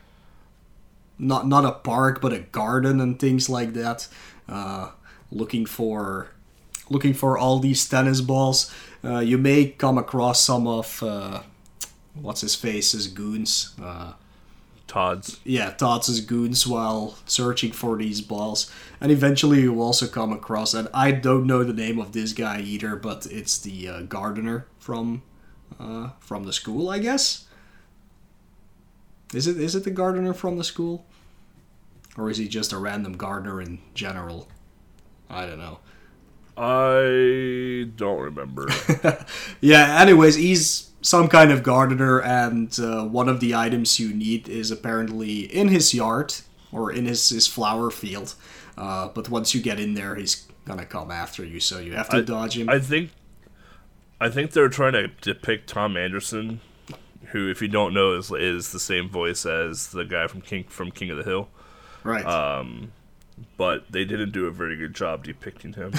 not not a park but a garden and things like that. Uh, looking for looking for all these tennis balls. Uh, you may come across some of uh, what's his face's goons. Todd's. yeah, Todd's goons while searching for these balls. And eventually you also come across, and I don't know the name of this guy either, but it's the uh, gardener from uh, from the school, I guess. Is it is it the gardener from the school, or is he just a random gardener in general? I don't know. I don't remember. Yeah. Anyways, he's some kind of gardener, and uh, one of the items you need is apparently in his yard or in his his flower field. Uh, but once you get in there, he's gonna come after you, so you have to I- dodge him. I think I think they're trying to depict Tom Anderson, who, if you don't know, is is the same voice as the guy from King from King of the Hill. right. Um, but they didn't do a very good job depicting him.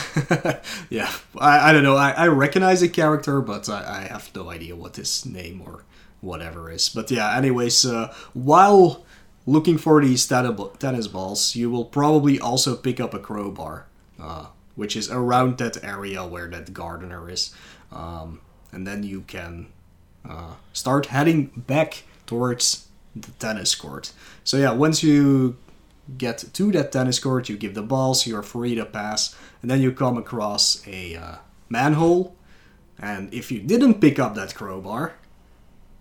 yeah. I, I don't know. I, I recognize the character, but I, I have no idea what his name or whatever is. But yeah. Anyways, uh, while looking for these tennis tennis balls, you will probably also pick up a crowbar, uh, which is around that area where that gardener is, um, and then you can uh, start heading back towards the tennis court. So yeah, once you get to that tennis court, you give the balls, you're free to pass, and then you come across a uh, manhole. And if you didn't pick up that crowbar,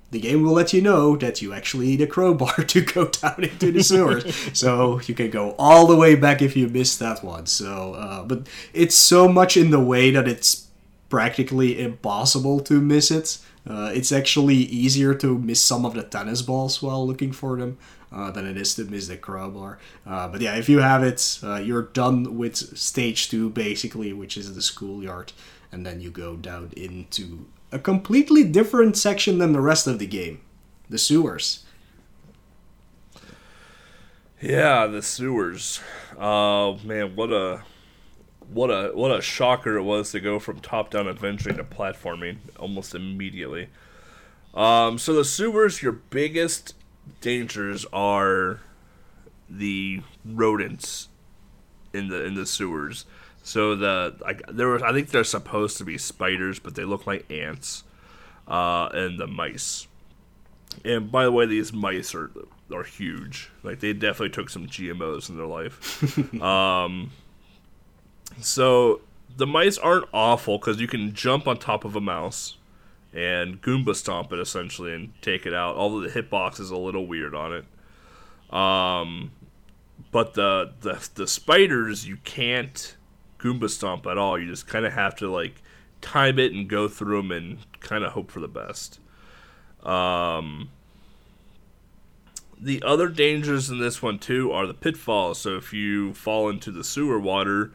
the game will let you know that you actually need a crowbar to go down into the sewers. so you can go all the way back if you missed that one. So, uh, but it's so much in the way that it's practically impossible to miss it. Uh, it's actually easier to miss some of the tennis balls while looking for them uh, than it is to miss the crowbar. Uh, but yeah, if you have it, uh, you're done with stage two basically, which is the schoolyard, and then you go down into a completely different section than the rest of the game, the sewers. yeah, the sewers. Oh man, what a what a what a shocker it was to go from top down adventuring to platforming almost immediately. Um, so the sewers, your biggest dangers are the rodents in the in the sewers. So the like there was I think they're supposed to be spiders, but they look like ants, uh, and the mice. And by the way, these mice are are huge. Like they definitely took some GMOs in their life. um, so the mice aren't awful because you can jump on top of a mouse and Goomba stomp it essentially and take it out. Although the hitbox is a little weird on it. Um, but the the the spiders you can't Goomba stomp at all. You just kind of have to like time it and go through them and kind of hope for the best. Um, the other dangers in this one too are the pitfalls. So if you fall into the sewer water,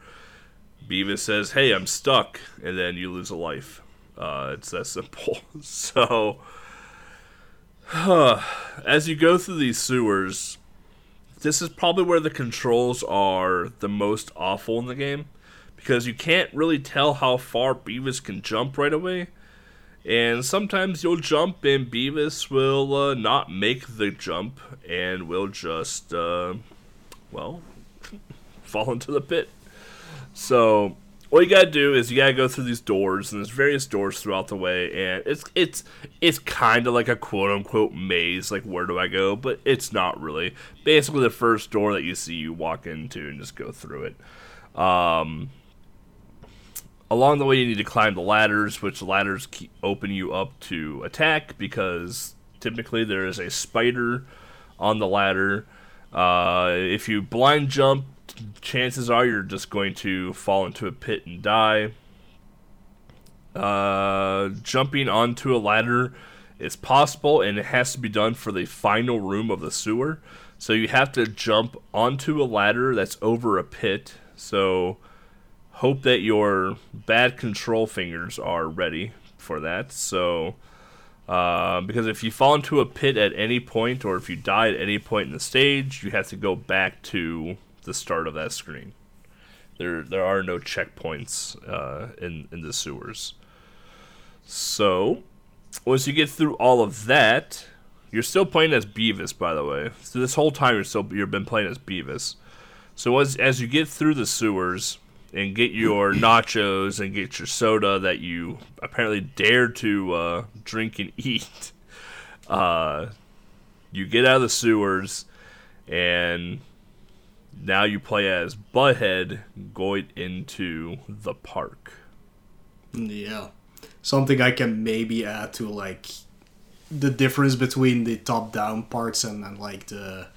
Beavis says, "Hey, I'm stuck," and then you lose a life. Uh, it's that simple. so, as you go through these sewers, this is probably where the controls are the most awful in the game because you can't really tell how far Beavis can jump right away. And sometimes you'll jump and Beavis will uh, not make the jump and will just, uh, well, fall into the pit. So what you gotta do is you gotta go through these doors, and there's various doors throughout the way, and it's it's it's kind of like a quote unquote maze, like where do I go? But it's not really. Basically, the first door that you see, you walk into and just go through it. Um, along the way, you need to climb the ladders, which ladders open you up to attack because typically there is a spider on the ladder. Uh, if you blind jump, chances are you're just going to fall into a pit and die. Uh, jumping onto a ladder is possible, and it has to be done for the final room of the sewer. So you have to jump onto a ladder that's over a pit. So hope that your bad control fingers are ready for that. So, uh, because if you fall into a pit at any point, or if you die at any point in the stage, you have to go back to the start of that screen. There, there are no checkpoints uh, in in the sewers. So, once you get through all of that, You're still playing as Beavis, by the way. So this whole time you're still you've been playing as Beavis. So as as you get through the sewers and get your nachos and get your soda that you apparently dare to uh, drink and eat, uh, you get out of the sewers and now you play as Butthead going into the park. Yeah. Something I can maybe add to like the difference between the top down parts and, and like the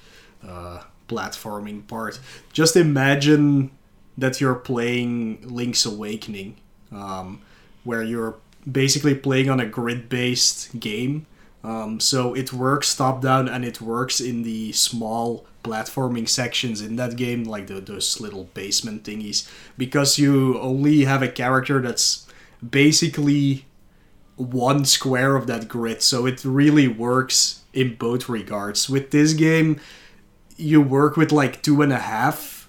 uh, platforming part. Just imagine that you're playing Link's Awakening, um, where you're basically playing on a grid based game. Um, so it works top down and it works in the small platforming sections in that game, like the, those little basement thingies, because you only have a character that's basically one square of that grid. So it really works in both regards. With this game, you work with like two and a half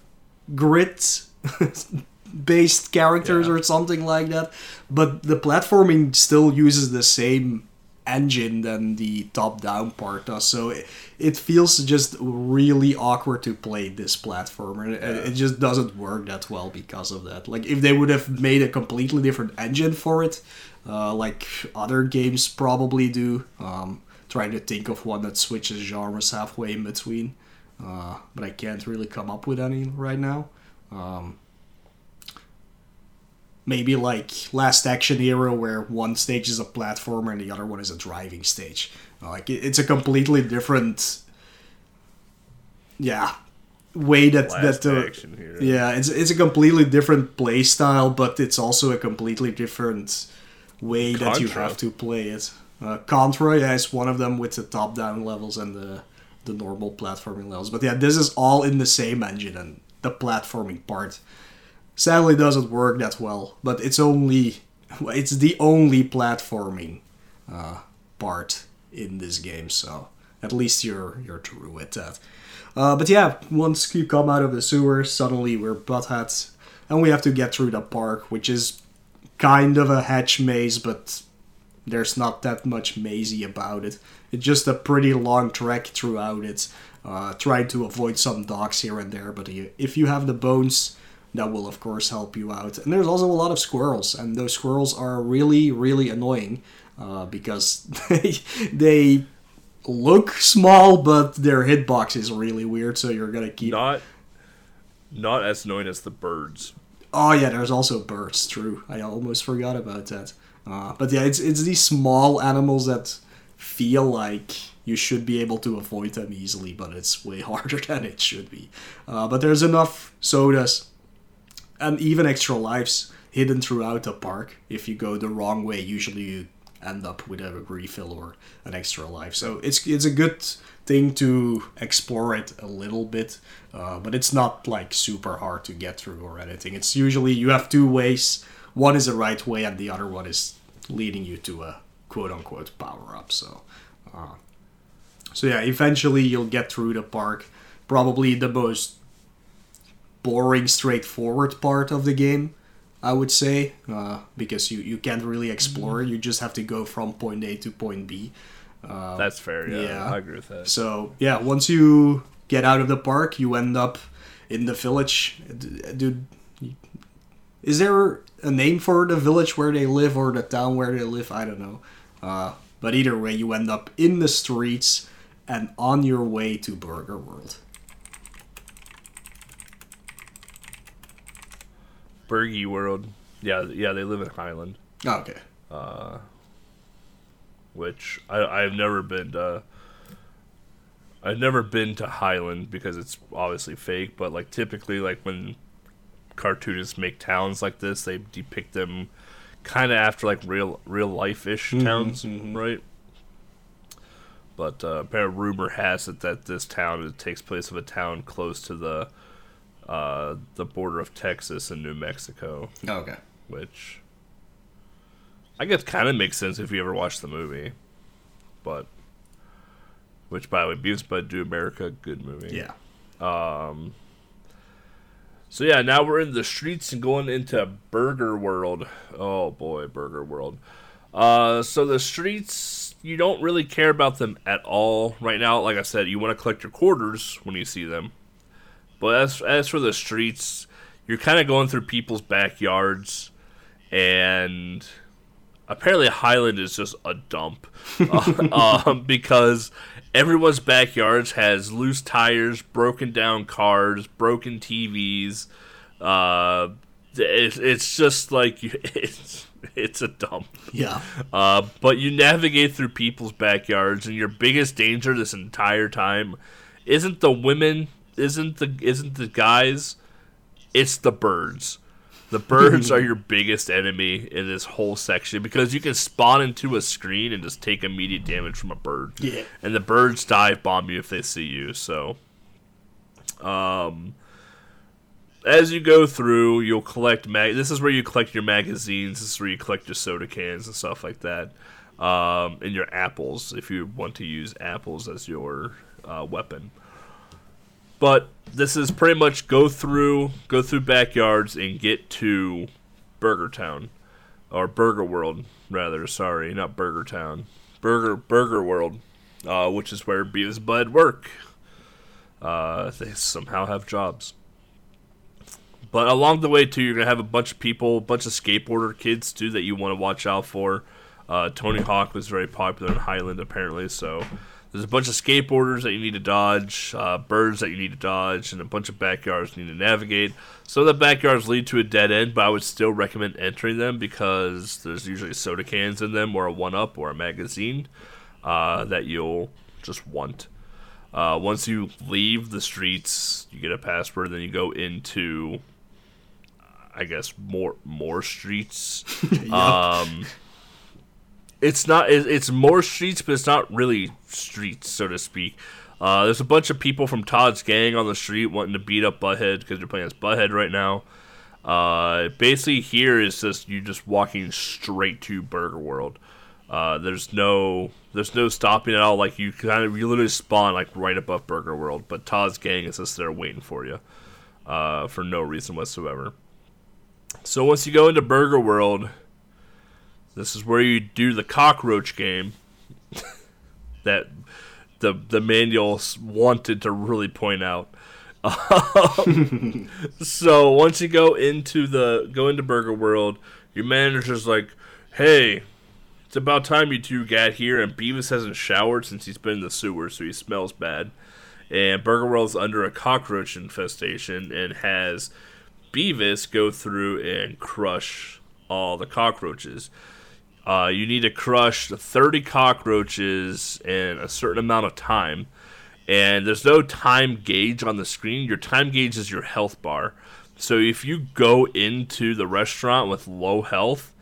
grids based characters Yeah. or something like that. But the platforming still uses the same engine than the top down part does. So it, it feels just really awkward to play this platformer. It, it just doesn't work that well because of that. Like if they would have made a completely different engine for it, uh, like other games probably do. Um, trying to think of one that switches genres halfway in between, uh, but I can't really come up with any right now. Um, maybe like Last Action Hero, where one stage is a platformer and the other one is a driving stage. Like it's a completely different, yeah, way that that the yeah, it's it's a completely different play style, but it's also a completely different way that you have to play it. Uh, Contra, yeah, is one of them with the top-down levels and the the normal platforming levels. But yeah, this is all in the same engine, and the platforming part sadly doesn't work that well. But it's only it's the only platforming uh, part in this game, so at least you're you're true with that. Uh, but yeah, once you come out of the sewer, suddenly we're buttheads, and we have to get through the park, which is kind of a hatch maze, but there's not that much mazy about it. It's just a pretty long trek throughout it, uh, trying to avoid some dogs here and there. But if you have the bones, that will of course help you out. And there's also a lot of squirrels, and those squirrels are really, really annoying uh, because they they look small, but their hitbox is really weird. So you're gonna keep. Not not as annoying as the birds. Oh yeah, there's also birds. True, I almost forgot about that. Uh, but yeah, it's it's these small animals that feel like you should be able to avoid them easily, but it's way harder than it should be. Uh, but there's enough sodas and even extra lives hidden throughout the park. If you go the wrong way, usually you end up with a refill or an extra life. So it's it's a good thing to explore it a little bit, uh, but it's not like super hard to get through or anything. It's usually you have two ways. One is the right way, and the other one is leading you to a quote unquote power up. So. Uh, so yeah, eventually you'll get through the park. Probably the most boring, straightforward part of the game, I would say, uh, because you, you can't really explore. You just have to go from point A to point B. Uh, That's fair. Yeah, yeah. I agree with that. so yeah, once you get out of the park, you end up in the village. Dude, is there a name for the village where they live or the town where they live? I don't know. Uh, but either way, you end up in the streets and on your way to Burger World. Bergie World. Yeah, yeah, they live in Highland, Oh, okay. Uh, which I I've never been to. I've never been to Highland because it's obviously fake, but like typically like when cartoonists make towns like this, they depict them kind of after like real real life ish mm-hmm. towns, mm-hmm. right? But uh, apparently, rumor has it that this town it takes place of a town close to the uh, the border of Texas and New Mexico, Okay. which I guess kind of makes sense if you ever watch the movie. But which, by the way, Beavis Bud Do America, good movie. Yeah. Um. So yeah, now we're in the streets and going into Burger World. Oh boy, Burger World. Uh, so the streets you don't really care about them at all right now. Like I said, you want to collect your quarters when you see them. But as as for the streets, you're kind of going through people's backyards, and apparently Highland is just a dump uh, um, because everyone's backyards has loose tires, broken down cars, broken TVs. Uh, it's it's just like it's it's a dump. Yeah. Uh, but you navigate through people's backyards, and your biggest danger this entire time isn't the women, isn't the isn't the guys, it's the birds. The birds are your biggest enemy in this whole section because you can spawn into a screen and just take immediate damage from a bird. Yeah. And the birds dive bomb you if they see you. So, um, as you go through, you'll collect mag. This is where you collect your magazines. This is where you collect your soda cans and stuff like that. Um, and your apples if you want to use apples as your uh, weapon. But this is pretty much go through go through backyards and get to Burger Town or Burger World rather. Sorry, not Burger Town. Burger Burger World, uh, which is where Beavis Bud work. Uh, they somehow have jobs. But along the way too, you're gonna have a bunch of people, a bunch of skateboarder kids too that you want to watch out for. Uh, Tony Hawk was very popular in Highland apparently, so there's a bunch of skateboarders that you need to dodge, uh, birds that you need to dodge, and a bunch of backyards you need to navigate. Some of the backyards lead to a dead end, but I would still recommend entering them because there's usually soda cans in them, or a one up, or a magazine uh, that you'll just want. Uh, once you leave the streets, you get a password, then you go into, I guess, more more streets. Um, it's not. It's more streets, but it's not really streets, so to speak. Uh, there's a bunch of people from Todd's gang on the street wanting to beat up Butthead because they're playing as Butthead right now. Uh, basically, here is just you just walking straight to Burger World. Uh, there's no there's no stopping at all. Like you kind of you literally spawn like right above Burger World, but Todd's gang is just there waiting for you, uh, for no reason whatsoever. So once you go into Burger World, this is where you do the cockroach game that the the manuals wanted to really point out. Um, so once you go into the go into Burger World, your manager's like, "Hey, it's about time you two got here." And Beavis hasn't showered since he's been in the sewer, so he smells bad. And Burger World's under a cockroach infestation and has Beavis go through and crush all the cockroaches. Uh, you need to crush 30 cockroaches in a certain amount of time. And there's no time gauge on the screen. Your time gauge is your health bar. So if you go into the restaurant with low health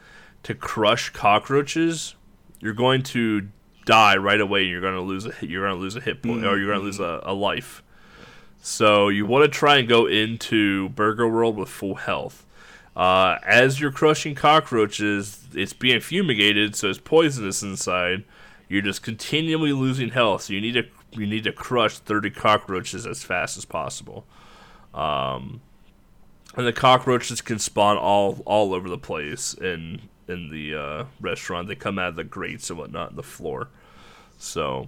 to crush cockroaches, you're going to die right away. You're going to lose a you're going to lose a hit point or you're going to lose a, a life. So you want to try and go into Burger World with full health. Uh, as you're crushing cockroaches, it's being fumigated, so it's poisonous inside. You're just continually losing health, so you need to you need to crush 30 cockroaches as fast as possible. Um, and the cockroaches can spawn all all over the place in in the uh, restaurant. They come out of the grates and whatnot on the floor. So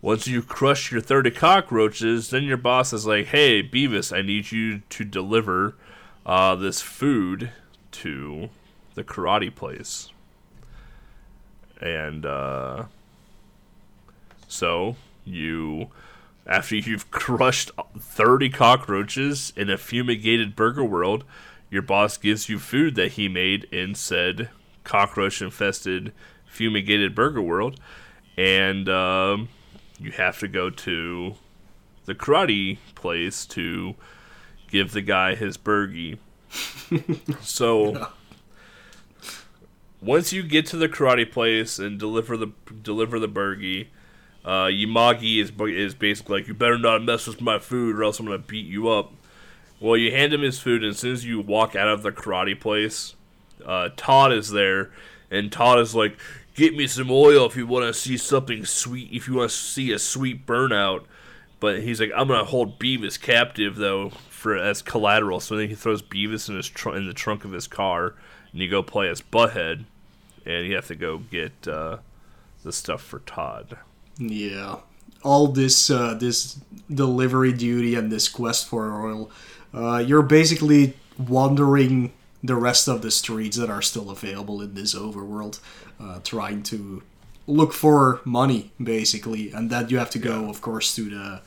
once you crush your 30 cockroaches, then your boss is like, "Hey, Beavis, I need you to deliver uh, this food to the karate place." And uh, so you, after you've crushed 30 cockroaches in a fumigated burger world, your boss gives you food that he made in said cockroach infested fumigated burger world. And um, you have to go to the karate place to give the guy his burgie. so once you get to the karate place and deliver the deliver the burgie, uh, Yamagi is is basically like, you better not mess with my food or else I'm gonna beat you up. Well, you hand him his food, and as soon as you walk out of the karate place, uh, Todd is there, and Todd is like, "Get me some oil if you want to see something sweet. If you want to see a sweet burnout." But he's like, "I'm gonna hold Beavis captive though for as collateral." So then he throws Beavis in his tr- in the trunk of his car, and you go play as Butthead, and you have to go get uh, the stuff for Todd. Yeah, all this uh, this delivery duty and this quest for oil, uh, you're basically wandering the rest of the streets that are still available in this overworld, uh, trying to look for money basically, and then you have to go, of course, to the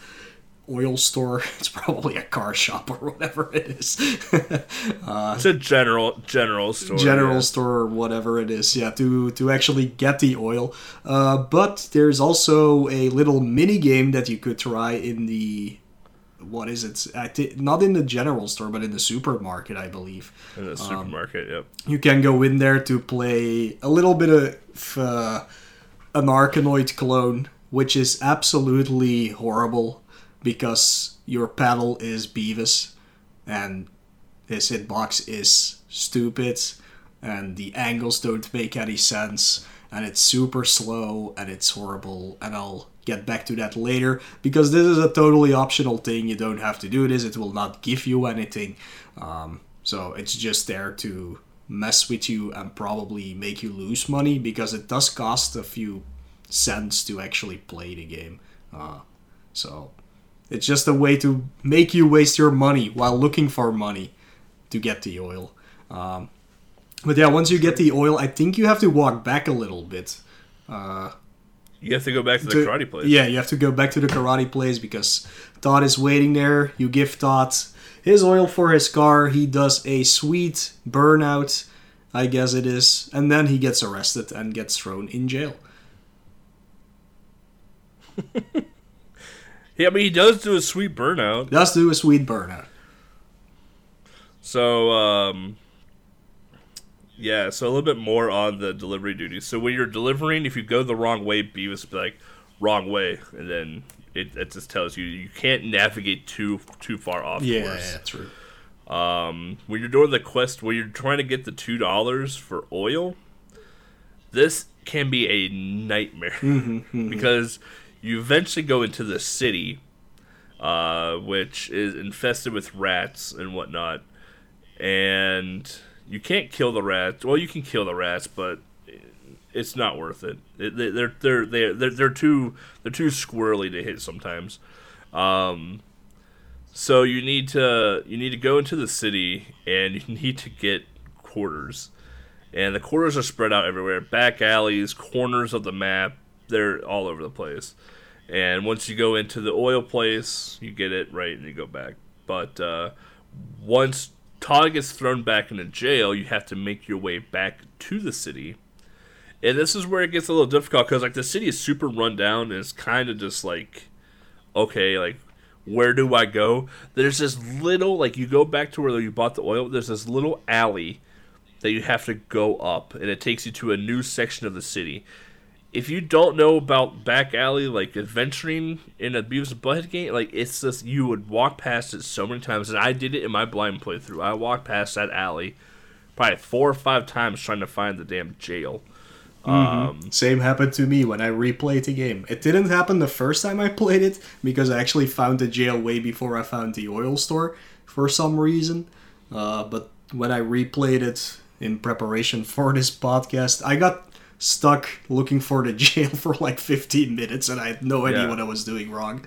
oil store. It's probably a car shop or whatever it is. it's a general general store. general yeah. store or whatever it is yeah to to actually get the oil uh, but there's also a little mini game that you could try in the what is it I not in the general store but in the supermarket i believe in the supermarket. yep. you can go in there to play a little bit of uh, an Arkanoid clone, which is absolutely horrible because your paddle is Beavis and his hitbox is stupid and the angles don't make any sense and it's super slow and it's horrible. And I'll get back to that later because this is a totally optional thing. You don't have to do this. It will not give you anything. Um, so it's just there to mess with you and probably make you lose money because it does cost a few cents to actually play the game. Uh, so it's just a way to make you waste your money while looking for money to get the oil. Um, but yeah, once you get the oil, I think you have to walk back a little bit. Uh, You have to go back to the to- karate place. Yeah, you have to go back to the karate place because Todd is waiting there. You give Todd his oil for his car. He does a sweet burnout, I guess it is, and then he gets arrested and gets thrown in jail. Yeah, mean, he does do a sweet burnout. Does do a sweet burnout. So, um, yeah, so a little bit more on the delivery duty. So when you're delivering, if you go the wrong way, Beavis be like, wrong way, and then it, it just tells you you can't navigate too too far off Yeah, course. yeah, true. Um, when you're doing the quest, when you're trying to get the two dollars for oil, this can be a nightmare because you eventually go into the city, uh, which is infested with rats and whatnot, and you can't kill the rats. Well, you can kill the rats, but it's not worth it. It- they- They're they're they're they're, they're too they're too squirrely to hit sometimes. Um, so you need to you need to go into the city and you need to get quarters. And the quarters are spread out everywhere. Back alleys, corners of the map, they're all over the place. And once you go into the oil place, you get it right and you go back. But uh, once Todd gets thrown back into jail, you have to make your way back to the city. And this is where it gets a little difficult because like the city is super run down and it's kind of just like okay, like where do I go? There's this little like you go back to where you bought the oil. There's this little alley that you have to go up, and it takes you to a new section of the city. If you don't know about back alley, like adventuring in a Beavis and Butthead game, like it's just you would walk past it so many times, and I did it in my blind playthrough. I walked past that alley probably four or five times trying to find the damn jail. Um, Same happened to me when I replayed the game. It didn't happen the first time I played it because I actually found the jail way before I found the oil store for some reason. Uh, but when I replayed it in preparation for this podcast, I got stuck looking for the jail for like 15 minutes and I had no idea Yeah. what I was doing wrong.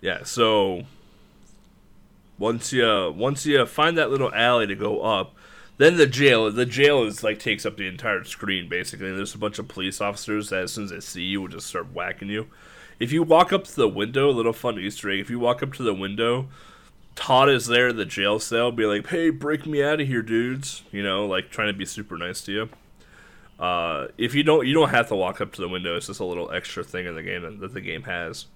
Yeah, so once you once you find that little alley to go up, then the jail the jail is like takes up the entire screen basically. And there's a bunch of police officers that as soon as they see you will just start whacking you. If you walk up to the window, a little fun Easter egg, if you walk up to the window, Todd is there in the jail cell, be like, Hey, break me out of here, dudes you know, like trying to be super nice to you. Uh, if you don't you don't have to walk up to the window, it's just a little extra thing in the game that the game has.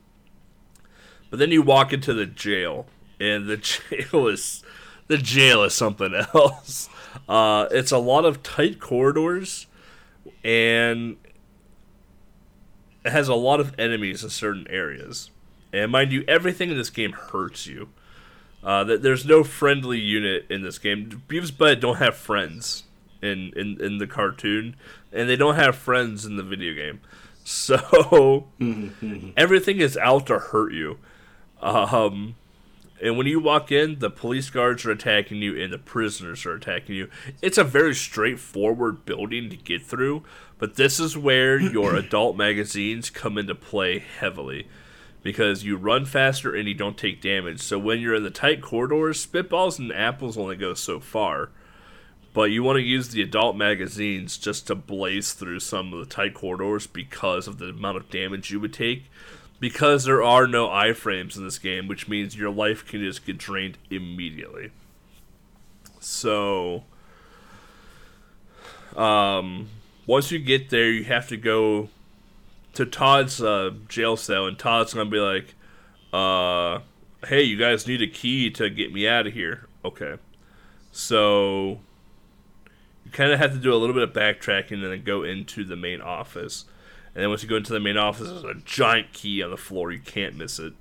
But then you walk into the jail, and the jail is the jail is something else. Uh, it's a lot of tight corridors, and it has a lot of enemies in certain areas. And mind you, everything in this game hurts you. Uh, th- there's no friendly unit in this game. Beavis Butthead don't have friends in, in, in the cartoon, and they don't have friends in the video game. So everything is out to hurt you. Um, And when you walk in, the police guards are attacking you and the prisoners are attacking you. It's a very straightforward building to get through, but this is where your adult magazines come into play heavily because you run faster and you don't take damage. So when you're in the tight corridors, spitballs and apples only go so far. But you want to use the adult magazines just to blaze through some of the tight corridors because of the amount of damage you would take. Because there are no iframes in this game, which means your life can just get drained immediately. So, um, once you get there, you have to go to Todd's uh, jail cell, and Todd's gonna be like, uh, "Hey, you guys need a key to get me out of here." Okay, so you kind of have to do a little bit of backtracking and then go into the main office. And then once you go into the main office, there's a giant key on the floor. You can't miss it.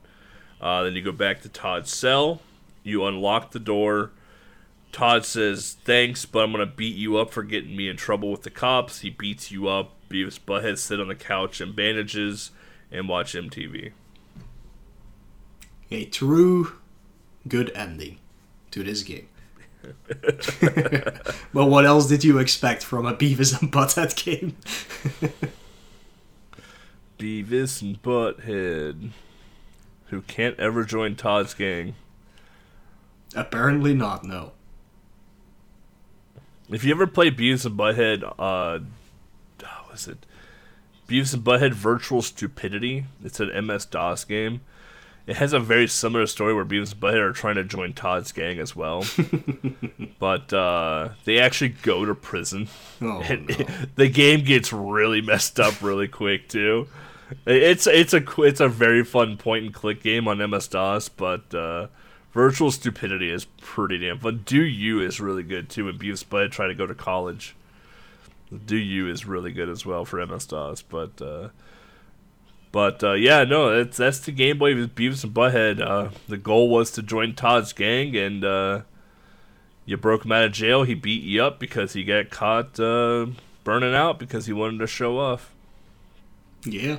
Uh, then you go back to Todd's cell. You unlock the door. Todd says, Thanks, but I'm going to beat you up for getting me in trouble with the cops. He beats you up. Beavis Butthead sit on the couch in bandages and watch MTV. A true good ending to this game. but what else did you expect from a Beavis and Butthead game? Beavis and Butthead, who can't ever join Todd's gang. Apparently not, no. If you ever play Beavis and Butthead, uh, what was it? Beavis and Butthead Virtual Stupidity. It's an MS DOS game. It has a very similar story where Beavis and Butthead are trying to join Todd's gang as well, but uh, they actually go to prison. Oh, And no. the game gets really messed up really quick too. It's it's a it's a very fun point and click game on MS DOS, but uh, Virtual Stupidity is pretty damn fun. Do U. is really good too. When Beavis and Butthead try to go to college, Do U. is really good as well for MS DOS, but. Uh, but uh, yeah, no, that's that's the Game Boy with Beavis and Butthead. Uh, the goal was to join Todd's gang, and uh, you broke him out of jail. He beat you up because he got caught uh, burning out because he wanted to show off. Yeah.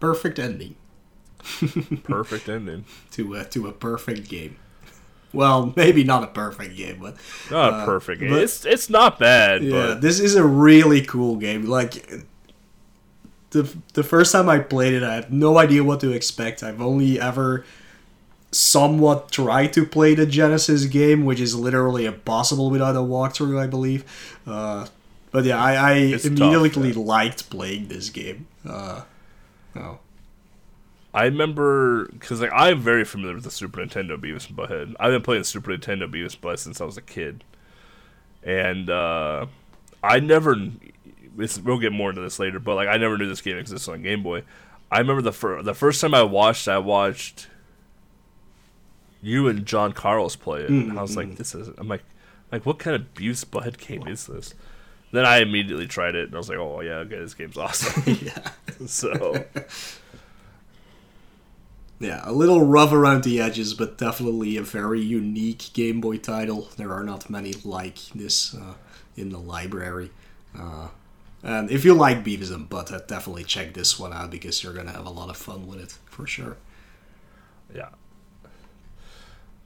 Perfect ending Perfect ending. to a, to a perfect game. Well, maybe not a perfect game, but Not Uh, a perfect game. but- It's it's not bad, yeah, but this is a really cool game. Like the the first time I played it, I had no idea what to expect. I've only ever somewhat tried to play the Genesis game, which is literally impossible without a walkthrough, I believe. Uh, but yeah, I, I It's tough, immediately yeah. liked playing this game. Uh, oh, I remember because like I'm very familiar with the Super Nintendo Beavis and Butthead. I've been playing Super Nintendo Beavis and Butthead since I was a kid, and uh, I never. We'll get more into this later, but like I never knew this game existed on Game Boy. I remember the fir- the first time I watched, I watched you and John Carlos play it, and I was like, "This is." I'm like, like what kind of and Butthead game is this? Then I immediately tried it, and I was like, "Oh yeah, okay, this game's awesome." yeah. so. Yeah, a little rough around the edges, but definitely a very unique Game Boy title. There are not many like this uh, in the library. Uh, and if you like Beavis and Butthead, definitely check this one out because you're gonna have a lot of fun with it for sure. Yeah.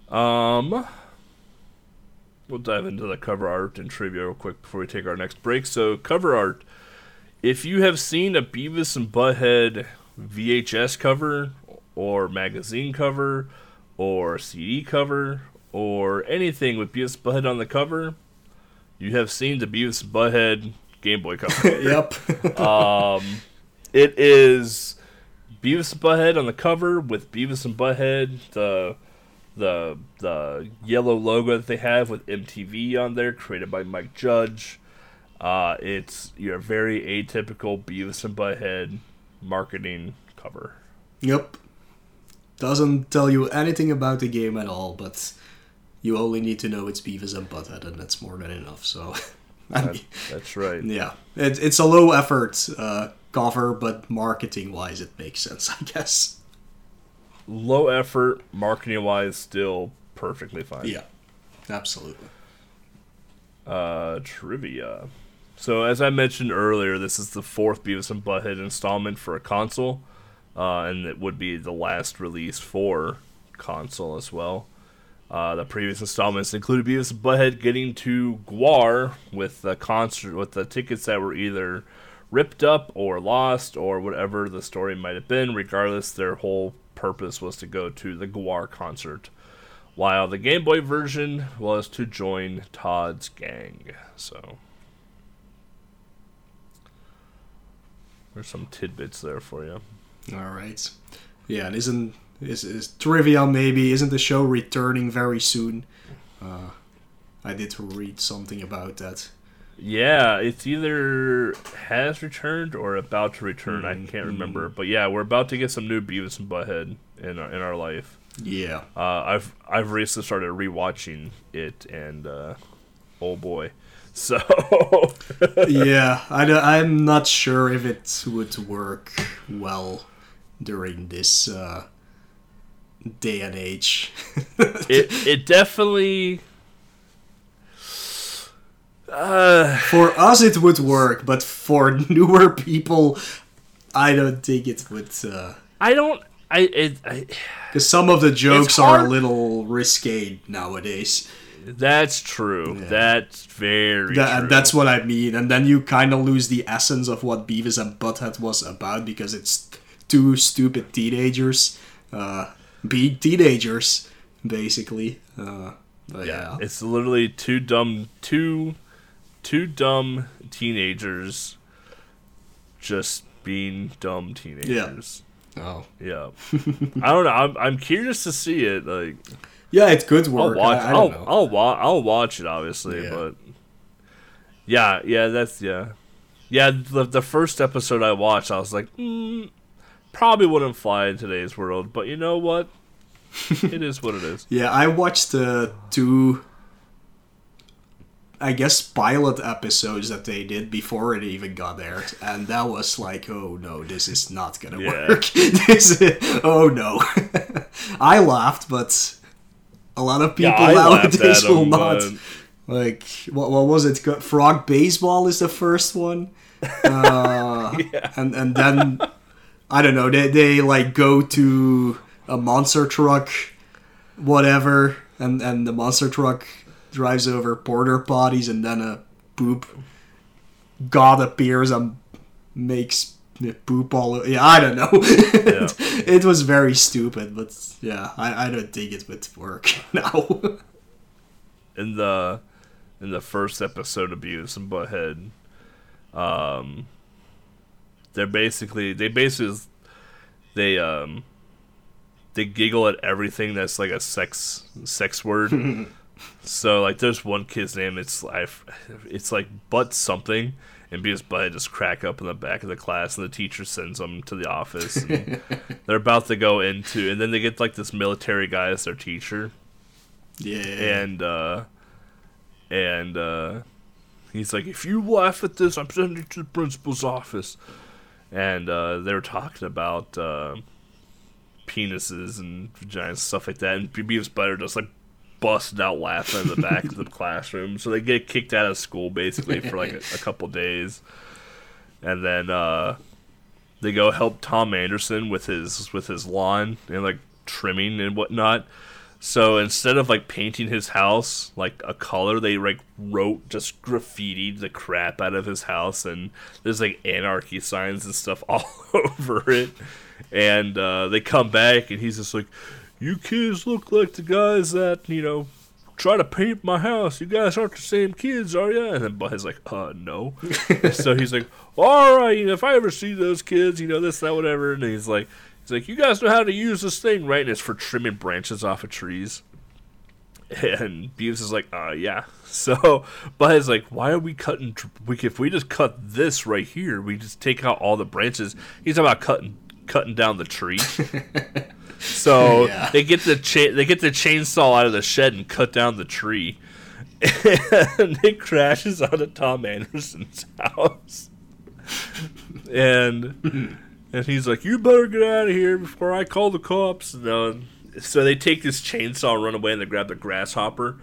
Um, we'll dive into the cover art and trivia real quick before we take our next break. So, cover art. If you have seen a Beavis and Butthead VHS cover, or magazine cover, or CD cover, or anything with Beavis and Butthead on the cover, you have seen the Beavis and Butthead Game Boy cover. yep. Um, it is Beavis and Butthead on the cover with Beavis and Butthead, the the the yellow logo that they have with MTV on there, created by Mike Judge. Uh, it's your very atypical Beavis and Butthead marketing cover. yep. Doesn't tell you anything about the game at all, but you only need to know it's Beavis and Butthead, and that's more than enough. So, That, that's right. yeah, it, it's a low effort uh, cover, but marketing wise, it makes sense, I guess. Low effort, marketing wise, still perfectly fine. Yeah, absolutely. Uh, trivia. So, as I mentioned earlier, this is the fourth Beavis and Butthead installment for a console, uh, and it would be the last release for console as well. Uh, the previous installments included Beavis and Butthead getting to GWAR with the concert with the tickets that were either ripped up or lost or whatever the story might have been. Regardless, their whole purpose was to go to the GWAR concert, while the Game Boy version was to join Todd's gang. So there's some tidbits there for you. All right. Yeah, and isn't is, is trivia maybe isn't the show returning very soon? Uh, I did read something about that. Yeah, it's either has returned or about to return. I can't remember, but yeah, we're about to get some new Beavis and Butthead in our, in our life. Yeah. Uh, I've I've recently started rewatching it, and uh, oh boy, so yeah, I, i'm not sure if it would work well during this uh, day and age. it it definitely. Uh, for us, it would work, but for newer people, I don't think it would. Because I don't. I it. I, some of the jokes are a little risque nowadays. that's true. That's very That, true. that's what I mean. And then you kind of lose the essence of what Beavis and Butthead was about because it's two stupid teenagers uh, being teenagers, basically. Uh, but yeah. It's literally two dumb two two dumb teenagers just being dumb teenagers. Oh. Yeah. I don't know. I'm I'm curious to see it. Like Yeah, it could I'll work. watch I, I I'll know. I'll wa- I'll watch it obviously, Yeah. but yeah, yeah, that's yeah. Yeah, the the first episode I watched, I was like, mm, probably wouldn't fly in today's world, but you know what? it is what it is. Yeah, I watched the two, I guess, pilot episodes that they did before it even got aired, and that was like, oh no, this is not gonna Yeah. work. this, is, oh no. I laughed, but a lot of people Yeah, nowadays at will them, not. but- Like, what, what was it? Frog baseball is the first one, uh, and and then I don't know. They they like go to a monster truck, whatever, and and the monster truck drives over porter potties, and then a poop god appears and makes the poop all. o- Yeah, I don't know. Yeah. it was very stupid, but yeah, I I don't think it would work now. in the in the first episode of Beavis and Butthead, um, they're basically they basically they um they giggle at everything that's like a sex sex word. so like, there's one kid's name. It's I, it's like butt something. And Beavis Butthead just crack up in the back of the class, and the teacher sends them to the office. And they're about to go into, and then they get like this military guy as their teacher yeah, and uh and uh he's like if you laugh at this i'm sending you to the principal's office and uh they were talking about uh penises and vaginas stuff like that. And beavis butter just like busted out laughing in the back of the classroom. So they get kicked out of school basically for like a, a couple days. And then uh they go help tom anderson with his with his lawn and like trimming and whatnot so instead of like painting his house like a color, they like wrote just graffitied the crap out of his house, and there's like anarchy signs and stuff all over it. And uh, they come back, and he's just like, "You kids look like the guys that you know try to paint my house. You guys aren't the same kids, are you?" And then Butthead's like, "Uh, no." so he's like, "All right, you know, if I ever see those kids, you know, this, that, whatever." And he's like. He's like, you guys know how to use this thing, right? And it's for trimming branches off of trees. And Beavis is like, uh, yeah. So, but it's like, why are we cutting? We if we just cut this right here, we just take out all the branches. He's talking about cutting cutting down the tree. so Yeah. they get the cha- they get the chainsaw out of the shed and cut down the tree, and it crashes onto Tom Anderson's house. And and he's like, "You better get out of here before I call the cops." No, so they take this chainsaw, run away, and they grab the grasshopper.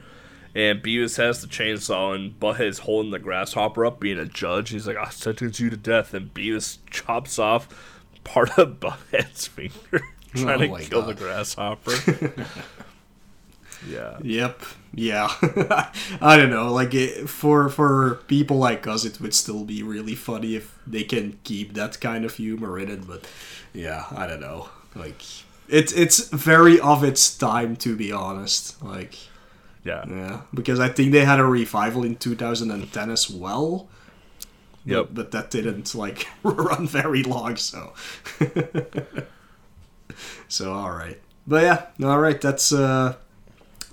And Beavis has the chainsaw, and Butthead's holding the grasshopper up, being a judge. He's like, "I sentence you to death." And Beavis chops off part of Butthead's finger. Oh trying Oh to kill God. the grasshopper. yeah. Yep. Yeah. I don't know. Like it, for for people like us, it would still be really funny if they can keep that kind of humor in it. But yeah, I don't know. Like it's it's very of its time to be honest. Like Yeah. yeah, because I think they had a revival in 2010 as well. Yep. But, but that didn't like run very long. So. so all right. But yeah, all right. That's uh,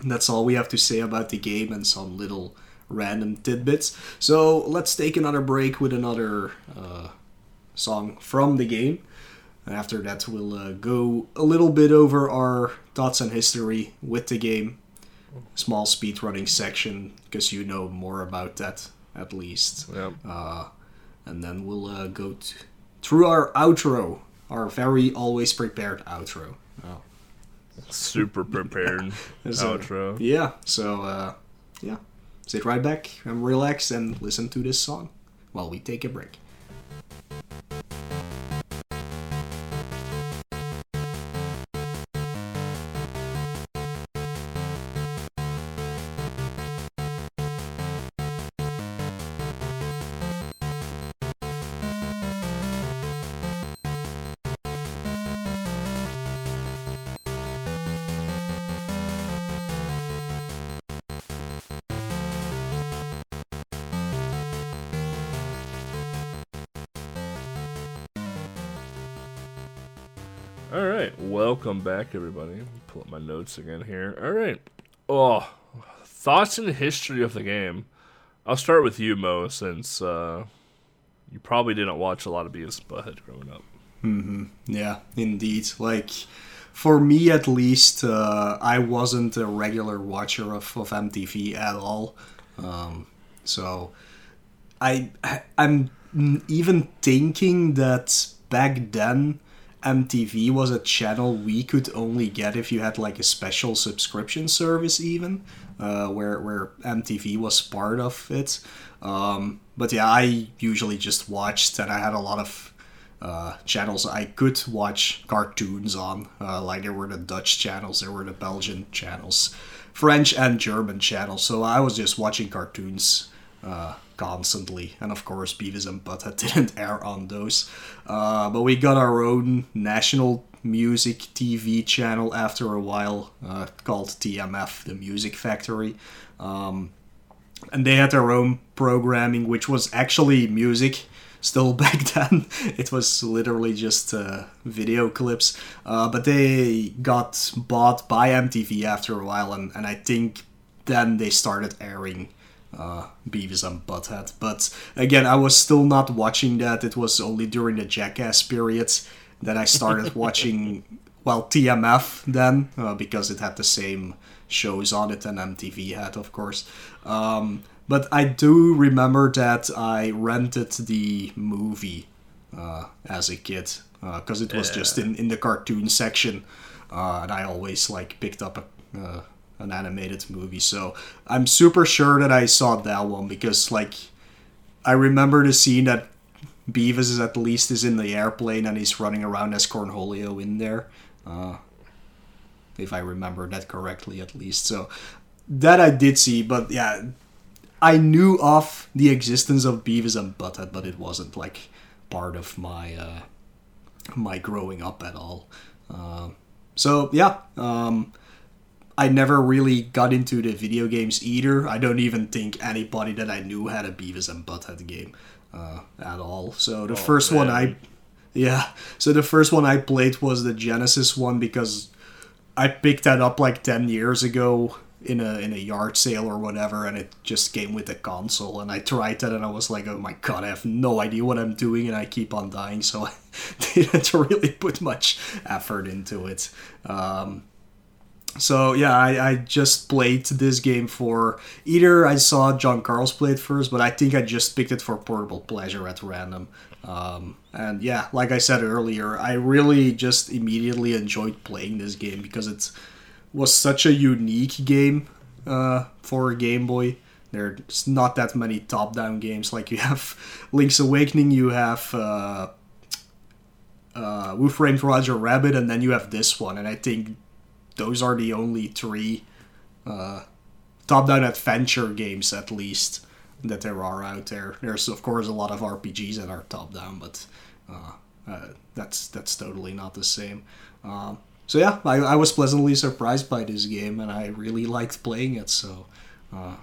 that's all we have to say about the game and some little random tidbits. So let's take another break with another uh, song from the game. And after that, we'll uh, go a little bit over our thoughts and history with the game. Small speedrunning section, because you know more about that at least. Yep. Uh, and then we'll uh, go t- through our outro, our very always prepared outro. Super prepared outro. Yeah, so uh, yeah, sit right back and relax and listen to this song while we take a break. Welcome back, everybody. Pull up my notes again here. All right. Oh, thoughts and history of the game. I'll start with you, Mo, since uh, you probably didn't watch a lot of Beavis and Butthead growing up. Mm-hmm. Yeah, indeed. Like, for me at least, uh, I wasn't a regular watcher of, of MTV at all. Um, so, I I'm even thinking that back then MTV was a channel we could only get if you had like a special subscription service, even uh, where where MTV was part of it. Um, but yeah, I usually just watched, and I had a lot of uh, channels I could watch cartoons on. Uh, like there were the Dutch channels, there were the Belgian channels, French and German channels. So I was just watching cartoons uh, constantly, and of course Beavis and Butthead didn't air on those. Uh, but we got our own national music TV channel after a while uh, called TMF, the Music Factory. Um, and they had their own programming, which was actually music. Still back then, it was literally just uh, video clips. Uh, but they got bought by MTV after a while, and, and I think then they started airing uh, Beavis and Butthead. But again, I was still not watching that. It was only during the Jackass period that I started watching, well, TMF then, uh, because it had the same shows on it and MTV had, of course. Um, but I do remember that I rented the movie uh, as a kid because it was just in, in the cartoon section, uh, and I always like picked up a, uh, an animated movie. So I'm super sure that I saw that one because like I remember the scene that Beavis is at least is in the airplane and he's running around as Cornholio in there. Uh, if I remember that correctly, at least. So that I did see, but yeah, I knew of the existence of Beavis and Butthead, but it wasn't like part of my uh, my growing up at all. Uh, so yeah, um, I never really got into the video games either. I don't even think anybody that I knew had a Beavis and Butthead game uh, at all. So the first one I yeah, so the first one I played was the Genesis one because I picked that up like 10 years ago in a in a yard sale or whatever and it just came with the console and I tried that and I was like oh my god I have no idea what I'm doing and I keep on dying so I didn't really put much effort into it um, so yeah I, I just played this game for either I saw John Carlos play it first but I think I just picked it for portable pleasure at random. Um, and yeah like I said earlier I really just immediately enjoyed playing this game because it's was such a unique game uh, for a Game Boy. There's not that many top-down games. Like you have Link's Awakening, you have uh, uh, Who Framed Roger Rabbit, and then you have this one, and I think those are the only three uh, top-down adventure games, at least, that there are out there. There's of course a lot of RPGs that are top-down, but uh, uh, that's that's totally not the same. Um, so yeah, I, I was pleasantly surprised by this game, and I really liked playing it. So. Uh,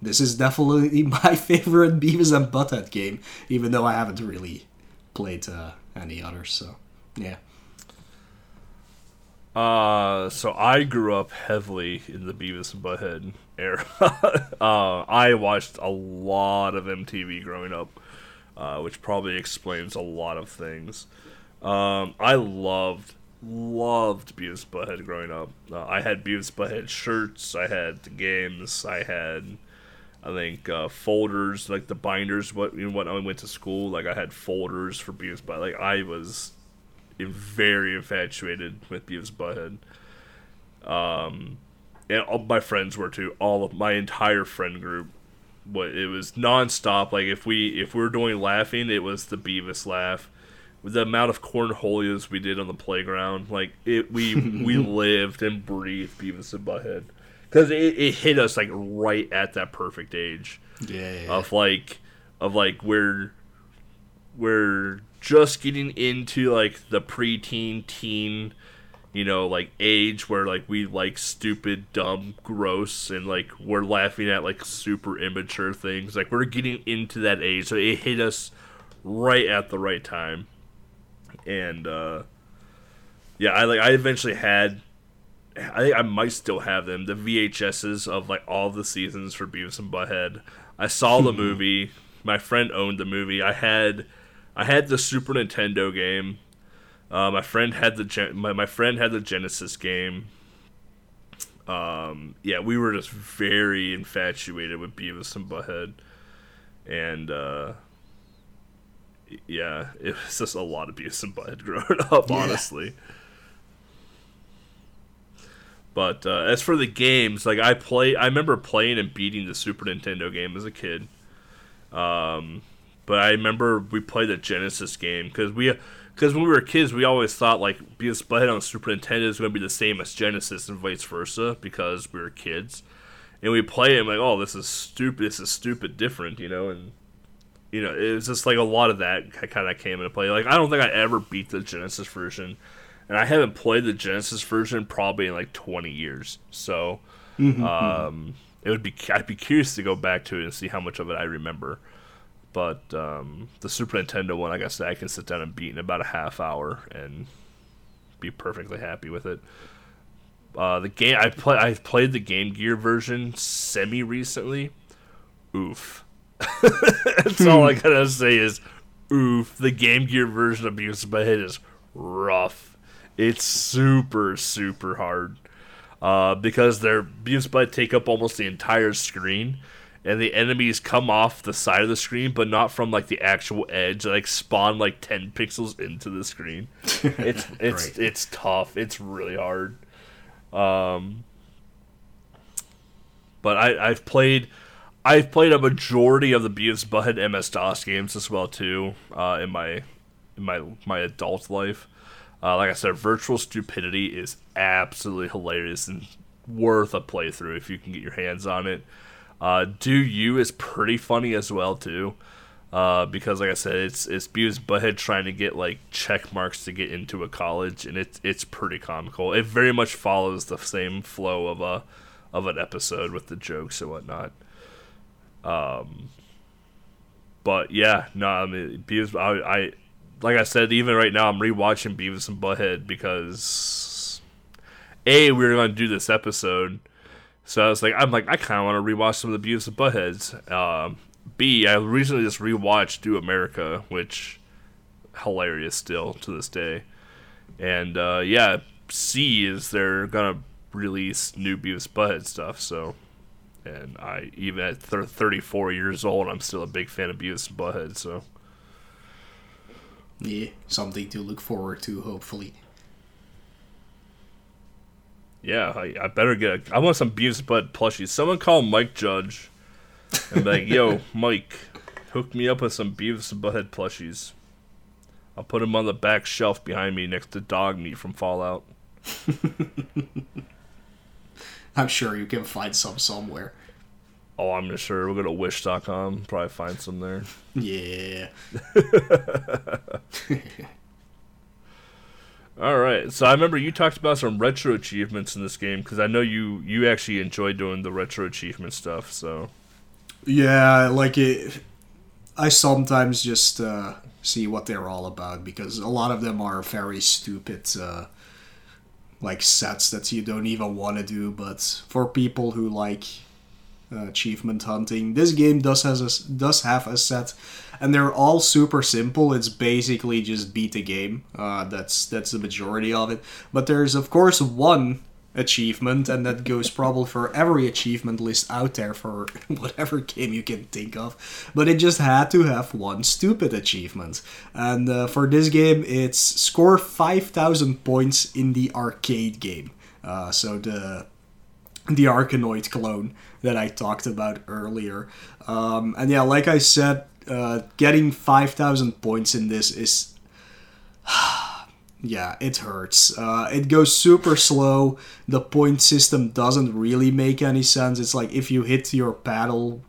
this is definitely my favorite Beavis and Butthead game, even though I haven't really played uh, any others. So, yeah. Uh, so I grew up heavily in the Beavis and Butthead era. uh, I watched a lot of MTV growing up, uh, which probably explains a lot of things. Um, I loved, loved Beavis and Butthead growing up. Uh, I had Beavis and Butthead shirts. I had the games. I had, I think, uh, folders like the binders. What you know, when I went to school, like I had folders for Beavis, but like I was very infatuated with Beavis Butthead. Um, and all my friends were too. All of my entire friend group, what it was nonstop. Like if we if we were doing laughing, it was the Beavis laugh. With the amount of cornholios we did on the playground, like it, we we lived and breathed Beavis and Butthead because it, it hit us like right at that perfect age Yeah. of like of like we're we're just getting into like the preteen teen you know like age where like we like stupid dumb gross and like we're laughing at like super immature things like we're getting into that age so it hit us right at the right time and uh yeah i like i eventually had I think I might still have them. The VHSs of like all the seasons for Beavis and Butthead. I saw the movie. My friend owned the movie. I had, I had the Super Nintendo game. Uh, my friend had the Gen- my my friend had the Genesis game. Um, yeah, we were just very infatuated with Beavis and Butthead, and uh, yeah, it was just a lot of Beavis and Butthead growing up. Yeah. Honestly. But uh, as for the games, like I play, I remember playing and beating the Super Nintendo game as a kid. Um, but I remember we played the Genesis game because we, because when we were kids, we always thought like being Butthead on Super Nintendo is going to be the same as Genesis and vice versa because we were kids, and we play it and like, oh, this is stupid. This is stupid different, you know, and you know, it was just like a lot of that kind of came into play. Like I don't think I ever beat the Genesis version and I haven't played the Genesis version probably in like 20 years. So, um, it would be I'd be curious to go back to it and see how much of it I remember. But um, the Super Nintendo one, like I said, I can sit down and beat in about a half hour and be perfectly happy with it. Uh, the game I play I played the Game Gear version semi recently. Oof. That's all I gotta say is oof. The Game Gear version of Beavis and Butthead is rough. It's super super hard uh, because their Beavis and Butthead take up almost the entire screen, and the enemies come off the side of the screen, but not from like the actual edge. They, like spawn like ten pixels into the screen. It's it's it's tough. It's really hard. Um, but I I've played. I've played a majority of the Beavis Butthead MS DOS games as well too uh, in my in my my adult life. Uh, like I said, Virtual Stupidity is absolutely hilarious and worth a playthrough if you can get your hands on it. Uh, Do U. is pretty funny as well too, uh, because like I said, it's it's Beavis Butthead trying to get like check marks to get into a college, and it's it's pretty comical. It very much follows the same flow of a of an episode with the jokes and whatnot. Um, but yeah, no, I mean Beavis. I, I like I said, even right now, I'm rewatching Beavis and Butthead because a we were going to do this episode, so I was like, I'm like, I kind of want to rewatch some of the Beavis and Buttheads. Um, B, I recently just rewatched Do America, which hilarious still to this day, and uh, yeah, C is they're gonna release new Beavis Butthead stuff, so. And I, even at thir- 34 years old, I'm still a big fan of Beavis and Butthead. So, Yeah, something to look forward to, hopefully. Yeah, I, I better get. A, I want some Beavis Bud plushies. Someone call Mike Judge and be like, "Yo, Mike, hook me up with some Beavis and Butthead plushies." I'll put him on the back shelf behind me next to dog meat from Fallout. I'm sure you can find some somewhere. Oh, I'm sure. We'll go to wish.com, probably find some there. Yeah. All right. So I remember you talked about some retro achievements in this game because I know you you actually enjoy doing the retro achievement stuff. So Yeah, like it. I sometimes just uh, see what they're all about because a lot of them are very stupid, uh, like sets that you don't even want to do. But for people who like uh, achievement hunting, this game does has a, does have a set, and they're all super simple. It's basically just beat the game. Uh, that's that's the majority of it. But there's of course one achievement, and that goes probably for every achievement list out there for whatever game you can think of. But it just had to have one stupid achievement, and uh, for this game, it's score five thousand points in the arcade game. Uh, so the the Arkanoid clone that I talked about earlier. Um, and yeah, like I said, uh, getting 5,000 points in this is. yeah, it hurts. Uh, it goes super slow. The point system doesn't really make any sense. It's like if you hit your paddle,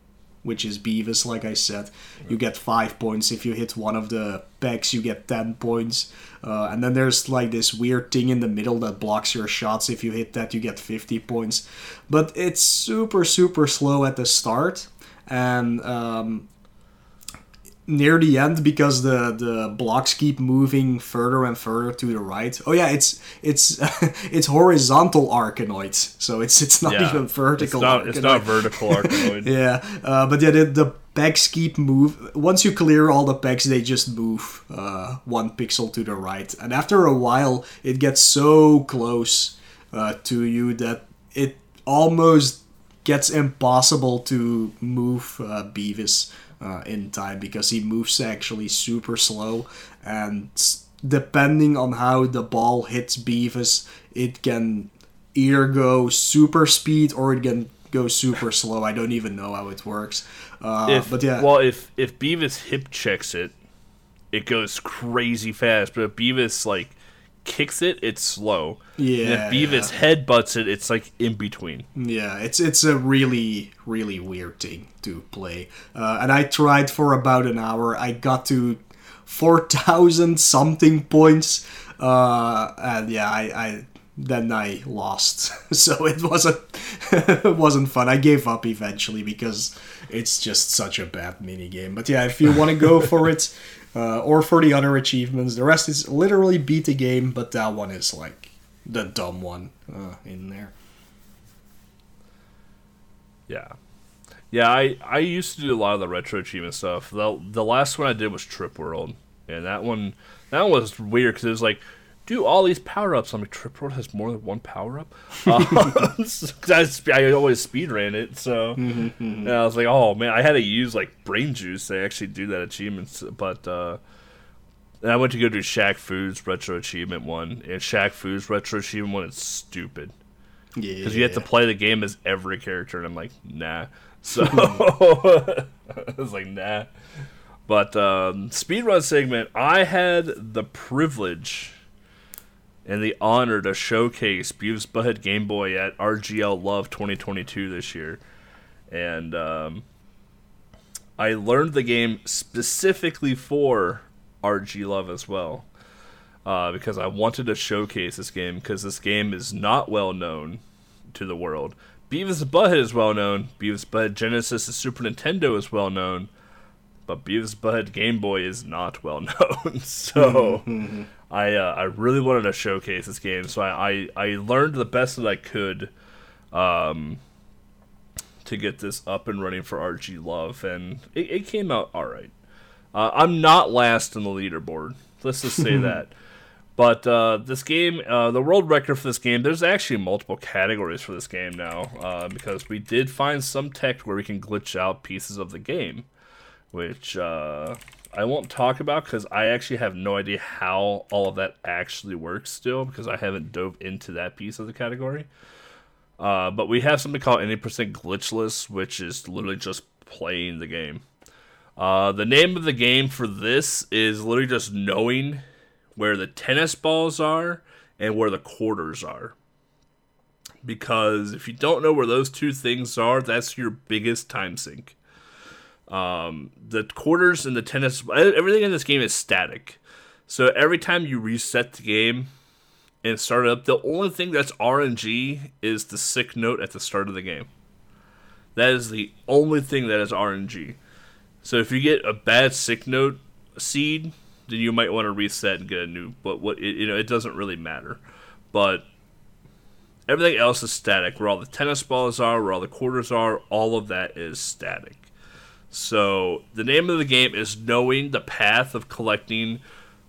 which is Beavis, like I said, you get 5 points. If you hit one of the pegs, you get 10 points. Uh, and then there's like this weird thing in the middle that blocks your shots. If you hit that, you get 50 points. But it's super, super slow at the start. And um, near the end, because the, the blocks keep moving further and further to the right. Oh yeah, it's it's it's horizontal Arkanoids, so it's it's not Yeah. even vertical. it's not it's not vertical Arkanoid. Yeah, uh, but yeah, the, the pegs keep move. Once you clear all the pegs, they just move uh, one pixel to the right, and after a while, it gets so close uh, to you that it almost gets impossible to move uh, Beavis uh, in time because he moves actually super slow, and depending on how the ball hits Beavis, it can either go super speed or it can go super slow. I don't even know how it works. Uh, If, but yeah, Well, if if Beavis hip checks it, it goes crazy fast. But if Beavis like kicks it, it's slow. And Yeah, if Beavis headbutts it, it's like in between. yeah, it's it's a really really weird thing to play. Uh, and I tried for about an hour. I got to four thousand something points. Uh, and yeah, I, I then I lost. so it wasn't it wasn't fun. I gave up eventually because it's just such a bad mini game. But yeah, if you want to go for it, uh, or for the other achievements, the rest is literally beat the game. But that one is like the dumb one uh, in there. Yeah. Yeah, I, I used to do a lot of the retro achievement stuff. The the last one I did was Trip World, and that one that one was weird because it was like do all these power ups. I'm like Trip World has more than one power up. I, sp- I always speed ran it, so and I was like, oh man, I had to use like brain juice to actually do that achievement. But uh, and I went to go do Shaq Fu's retro achievement one, and Shaq Fu's retro achievement one is stupid Yeah, because you have to play the game as every character, and I'm like, nah. So I was like, nah. But um, speedrun segment, I had the privilege and the honor to showcase Beavis Butthead Game Boy at RGL Love 2022 this year, and um, I learned the game specifically for RG Love as well. Uh, because I wanted to showcase this game because this game is not well known to the world. Beavis and Butthead is well known. Beavis Butthead Genesis and Super Nintendo is well known. But Beavis Butthead Game Boy is not well known. so I uh, I really wanted to showcase this game. So I, I, I learned the best that I could um, to get this up and running for RG Love. And it, it came out alright. Uh, I'm not last in the leaderboard. Let's just say that. But uh, this game, uh, the world record for this game, there's actually multiple categories for this game now uh, because we did find some tech where we can glitch out pieces of the game, which uh, I won't talk about because I actually have no idea how all of that actually works still because I haven't dove into that piece of the category. Uh, but we have something called 80% glitchless, which is literally just playing the game. Uh, the name of the game for this is literally just knowing where the tennis balls are and where the quarters are. Because if you don't know where those two things are, that's your biggest time sink. Um, the quarters and the tennis, everything in this game is static. So every time you reset the game and start it up, the only thing that's RNG is the sick note at the start of the game. That is the only thing that is RNG. So if you get a bad sick note seed, then you might want to reset and get a new. But what it, you know, it doesn't really matter. But everything else is static. Where all the tennis balls are, where all the quarters are, all of that is static. So the name of the game is knowing the path of collecting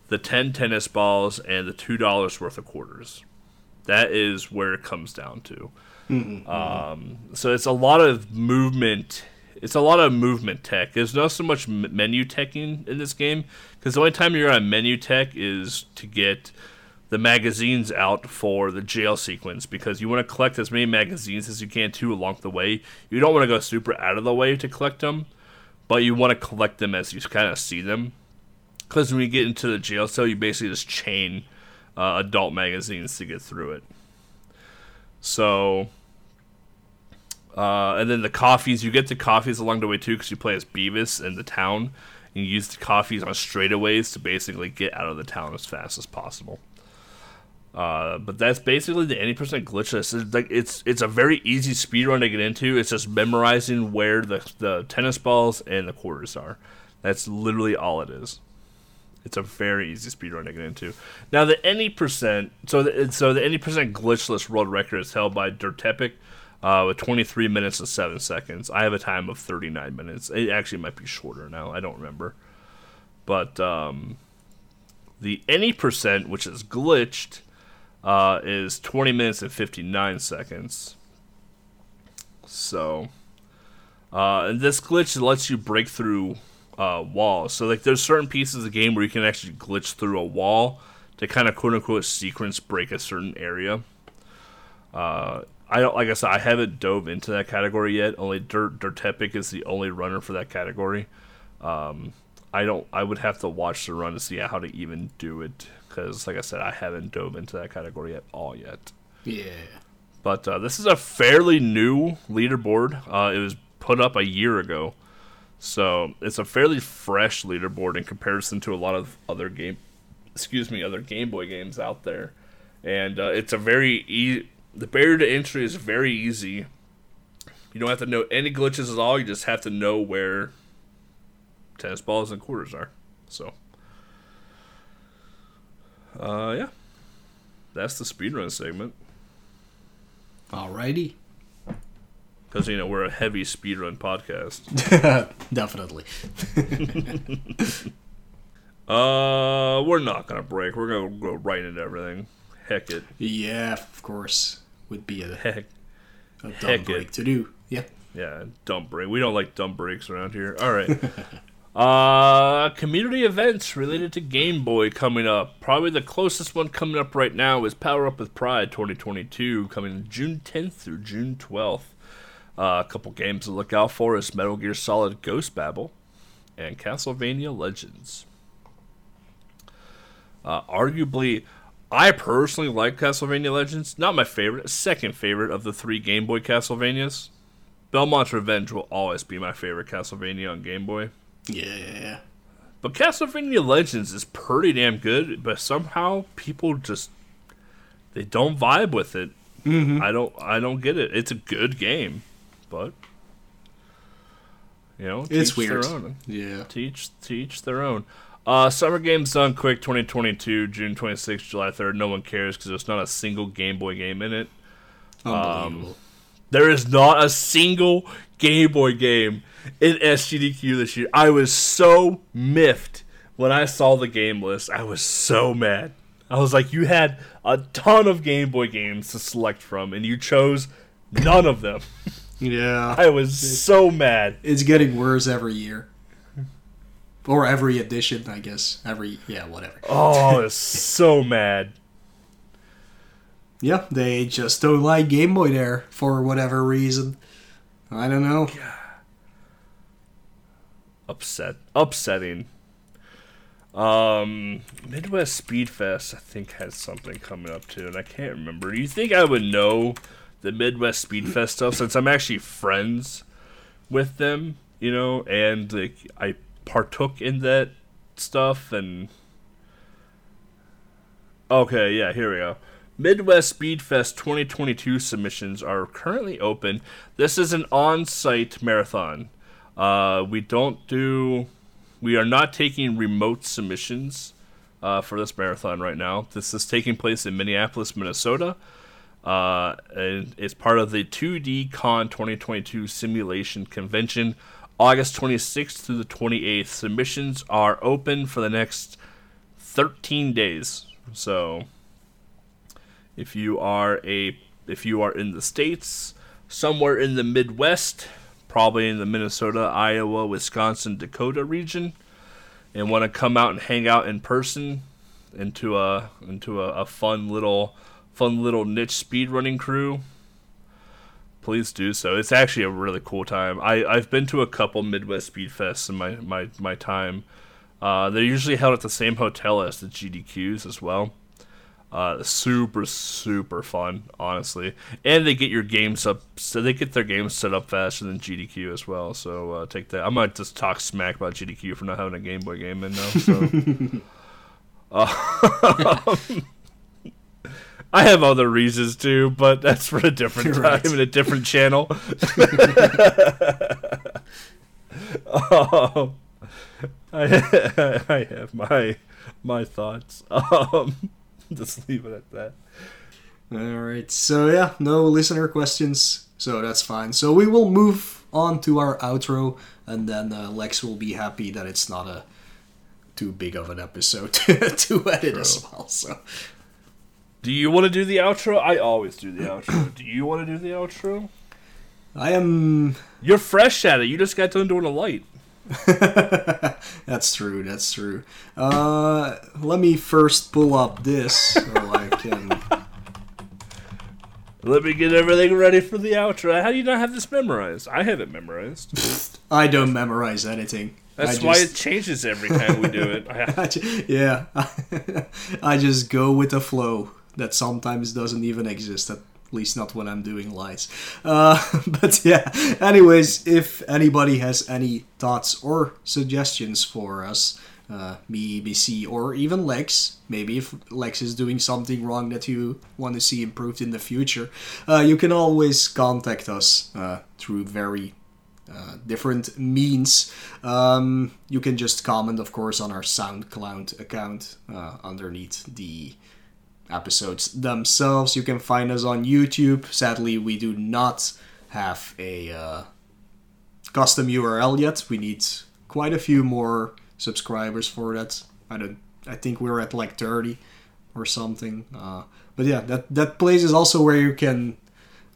the ten tennis balls and the two dollars worth of quarters. That is where it comes down to. Mm-hmm. Um, so it's a lot of movement. It's a lot of movement tech. There's not so much menu teching in this game because the only time you're on menu tech is to get the magazines out for the jail sequence because you want to collect as many magazines as you can too along the way. You don't want to go super out of the way to collect them, but you want to collect them as you kind of see them. Because when you get into the jail cell, you basically just chain uh, adult magazines to get through it. So, uh, and then the coffees, you get the coffees along the way too because you play as Beavis in the town. And you use the coffees on straightaways to basically get out of the town as fast as possible. Uh, but that's basically the any percent glitchless. It's like it's it's a very easy speed run to get into. It's just memorizing where the the tennis balls and the quarters are. That's literally all it is. It's a very easy speed run to get into. Now the any percent, so the, so the any percent glitchless world record is held by Dirtepic uh, with 23 minutes and seven seconds. I have a time of 39 minutes. It actually might be shorter now. I don't remember, but um, the any percent, which is glitched uh, is 20 minutes and 59 seconds. So, uh, and this glitch lets you break through uh, walls. So, like, there's certain pieces of the game where you can actually glitch through a wall to kind of quote unquote sequence break a certain area. Uh, I don't like I said I haven't dove into that category yet. Only Dirt Dirtepic is the only runner for that category. Um, I don't. I would have to watch the run to see how to even do it because, like I said, I haven't dove into that category at all yet. Yeah. But uh, this is a fairly new leaderboard. Uh, it was put up a year ago, so it's a fairly fresh leaderboard in comparison to a lot of other game, excuse me, other Game Boy games out there. And uh, it's a very e- the barrier to entry is very easy. You don't have to know any glitches at all. You just have to know where tennis balls and quarters are. So uh, yeah, that's the speedrun segment. Alrighty. Because you know we're a heavy speedrun podcast. Definitely. uh, we're not gonna break. We're gonna go right into everything. Heck it. Yeah, of course. Would be a heck a dumb heck break it. to do. Yeah. Yeah, dumb break. We don't like dumb breaks around here. All right. Uh, community events related to Game Boy coming up. Probably the closest one coming up right now is Power Up with Pride 2022, coming June 10th through June 12th. Uh, a couple games to look out for is Metal Gear Solid Ghost Babel and Castlevania Legends. Uh, arguably, I personally like Castlevania Legends. Not my favorite, second favorite of the three Game Boy Castlevanias. Belmont's Revenge will always be my favorite Castlevania on Game Boy. Yeah. But Castlevania Legends is pretty damn good, but somehow people just they don't vibe with it. Mm-hmm. I don't I don't get it. It's a good game, but you know, it's weird. Yeah. Teach teach their own. Uh, Summer Games Done Quick 2022, June 26th, July 3rd. No one cares because there's not a single Game Boy game in it. Unbelievable. Um, there is not a single Game Boy game in SGDQ this year. I was so miffed when I saw the game list. I was so mad. I was like, you had a ton of Game Boy games to select from, and you chose none of them. Yeah. I was so mad. It's getting worse every year. Or every edition, I guess. Every, yeah, whatever. Oh, I was so mad. Yeah, they just don't like Game Boy there for whatever reason. I don't know. upset, upsetting. Um, Midwest Speedfest, I think, has something coming up too, and I can't remember. Do you think I would know the Midwest Speedfest stuff since I'm actually friends with them, you know, and like I partook in that stuff and. Okay, yeah, here we go. Midwest Speedfest 2022 submissions are currently open. This is an on site marathon. Uh, we don't do, we are not taking remote submissions uh, for this marathon right now. This is taking place in Minneapolis, Minnesota. Uh, and it's part of the 2D Con 2022 simulation convention, August 26th through the 28th. Submissions are open for the next 13 days. So if you are a if you are in the states, somewhere in the Midwest, probably in the Minnesota, Iowa, Wisconsin, Dakota region, and want to come out and hang out in person into a into a, a fun little fun little niche speedrunning crew, please do so. It's actually a really cool time. I, I've been to a couple Midwest Speed Fests in my, my, my time. Uh, they're usually held at the same hotel as the GDQs as well. Uh, super super fun, honestly, and they get your games up. So they get their games set up faster than GDQ as well. So uh, take that. I might just talk smack about GDQ for not having a Game Boy game in now. So. uh, I have other reasons too, but that's for a different time right. and a different channel. um, I, I have my my thoughts. Um, just leave it at that. All right. So yeah, no listener questions, so that's fine. So we will move on to our outro, and then uh, Lex will be happy that it's not a too big of an episode to, to edit True. as well. So. Do you want to do the outro? I always do the outro. do you want to do the outro? I am. You're fresh at it. You just got done doing a light. that's true. That's true. Uh, let me first pull up this so I can. Let me get everything ready for the outro. How do you not have this memorized? I have it memorized. I don't memorize anything. That's I why it changes every time we do it. yeah, I just go with the flow that sometimes doesn't even exist. At least not when I'm doing lights. Uh, but yeah. Anyways, if anybody has any thoughts or suggestions for us, uh, me, BC, or even Lex. Maybe if Lex is doing something wrong that you want to see improved in the future, uh, you can always contact us uh, through very uh, different means. Um, you can just comment, of course, on our SoundCloud account uh, underneath the episodes themselves. You can find us on YouTube. Sadly, we do not have a uh, custom URL yet. We need quite a few more subscribers for that. I don't. I think we're at like 30 or something. Uh, but yeah, that that place is also where you can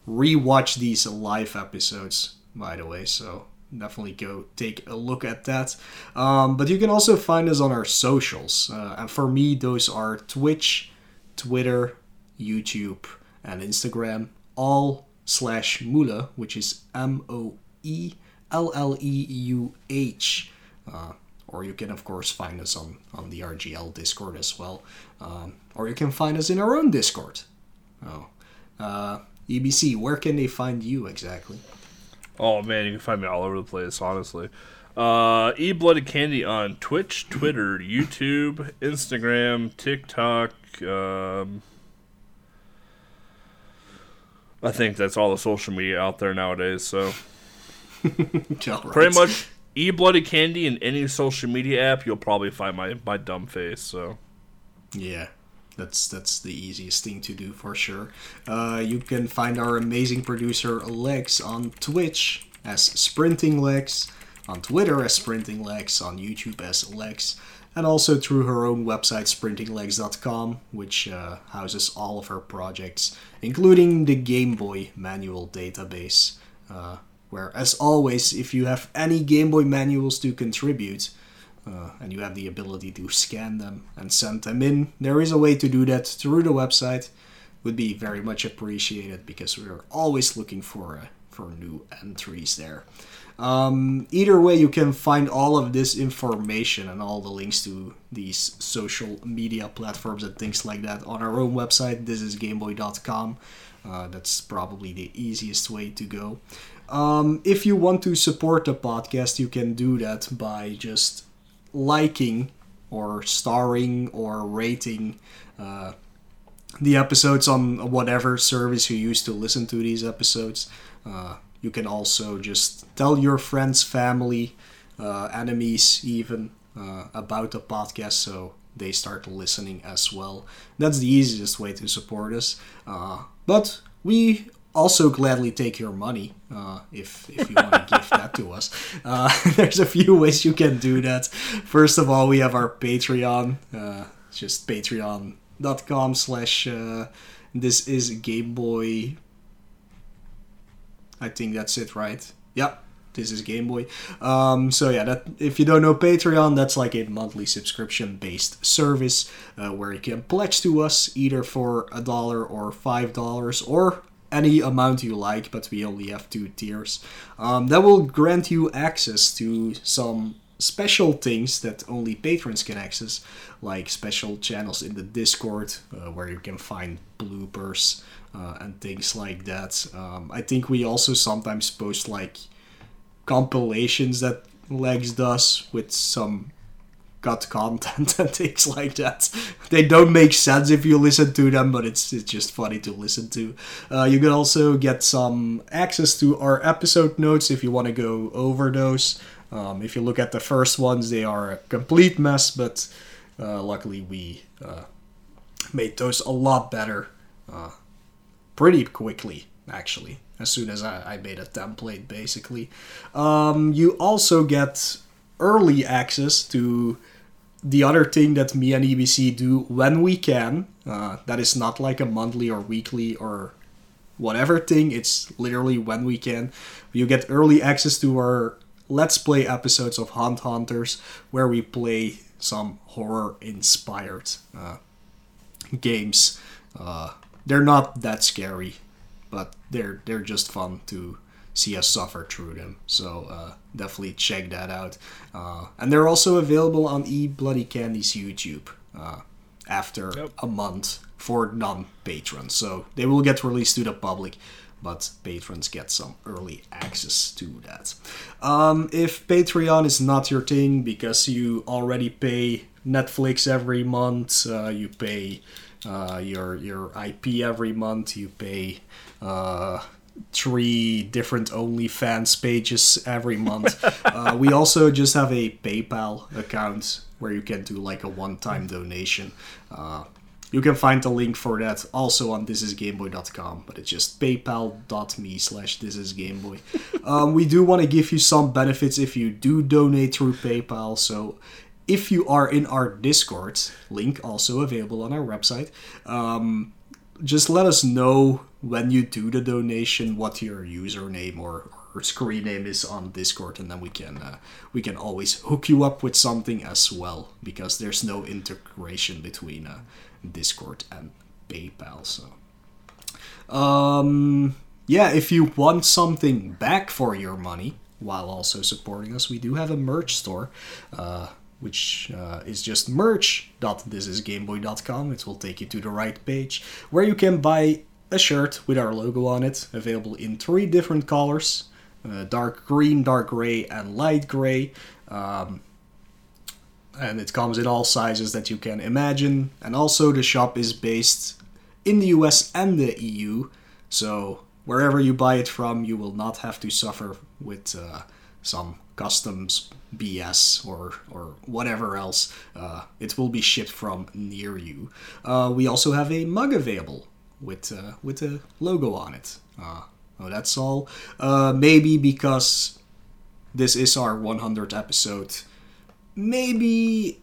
rewatch these live episodes. By the way, so definitely go take a look at that. Um, but you can also find us on our socials, uh, and for me, those are Twitch Twitter, YouTube, and Instagram, all slash Moeleuh, which is M O E L L E U H. Uh, or you can, of course, find us on, on the RGL Discord as well. Um, or you can find us in our own Discord. Oh. Uh, EBC, where can they find you exactly? Oh, man, you can find me all over the place, honestly. Uh, E Bloody Candy on Twitch, Twitter, YouTube, Instagram, TikTok, um, I think that's all the social media out there nowadays. So pretty much e bloody candy in any social media app, you'll probably find my my dumb face. So yeah. That's that's the easiest thing to do for sure. Uh, you can find our amazing producer Lex on Twitch as Sprinting Lex, on Twitter as Sprinting Lex, on YouTube as Lex and also through her own website sprintinglex.com which uh, houses all of her projects including the game boy manual database uh, where as always if you have any game boy manuals to contribute uh, and you have the ability to scan them and send them in there is a way to do that through the website. Would be very much appreciated because we're always looking for uh, for new entries there Um, either way, you can find all of this information and all the links to these social media platforms and things like that on our own website, thisisgameboy.com. Uh, that's probably the easiest way to go. Um, if you want to support the podcast, you can do that by just liking or starring or rating uh, the episodes on whatever service you use to listen to these episodes. Uh, you can also just tell your friends, family, uh, enemies, even uh, about the podcast so they start listening as well. That's the easiest way to support us. Uh, but we also gladly take your money uh, if, if you want to give that to us. Uh, there's a few ways you can do that. First of all, we have our Patreon, uh, just patreon.com slash uh, this is Game Boy. I think that's it, right? Yeah, This is Game Boy. Um, so yeah, that if you don't know Patreon, that's like a monthly subscription-based service uh, where you can pledge to us either for a dollar or five dollars or any amount you like, but we only have two tiers. Um, that will grant you access to some special things that only patrons can access, like special channels in the Discord uh, where you can find bloopers uh, and things like that. Um, I think we also sometimes post like compilations that Lex does with some cut content and things like that. They don't make sense if you listen to them, but it's it's just funny to listen to. Uh, you can also get some access to our episode notes if you want to go over those. Um, if you look at the first ones, they are a complete mess, but uh, luckily we uh, made those a lot better uh, pretty quickly, actually. As soon as I, I made a template, basically. Um, you also get early access to the other thing that me and EBC do when we can, uh, that is not like a monthly or weekly or whatever thing, it's literally when we can. You get early access to our Let's Play episodes of Hunt Hunters, where we play some horror inspired uh, games. Uh, they're not that scary, but they're they're just fun to see us suffer through them. So uh, definitely check that out. Uh, and they're also available on E Bloody Candy's YouTube uh, after Yep. a month for non patrons. So they will get released to the public. But patrons get some early access to that. Um, if Patreon is not your thing because you already pay Netflix every month, uh, you pay uh, your your IP every month, you pay uh, three different OnlyFans pages every month. uh, we also just have a PayPal account where you can do like a one-time donation. Uh, you can find the link for that also on thisisgameboy.com, but it's just paypal.me slash thisisgameboy. um, we do want to give you some benefits if you do donate through PayPal, so if you are in our Discord, link also available on our website, um, just let us know when you do the donation what your username or, or screen name is on Discord, and then we can uh, we can always hook you up with something as well because there's no integration between uh, Discord and PayPal. So, um, yeah, if you want something back for your money while also supporting us, we do have a merch store. Uh, which uh, is just merch.thisisgameboy.com. It will take you to the right page where you can buy a shirt with our logo on it, available in three different colors uh, dark green, dark gray, and light gray. Um, and it comes in all sizes that you can imagine. And also, the shop is based in the US and the EU, so wherever you buy it from, you will not have to suffer with uh, some customs BS or or whatever else. Uh, it will be shipped from near you. Uh, we also have a mug available with uh, with a logo on it. Uh, oh, that's all. Uh, maybe because this is our 100th episode. Maybe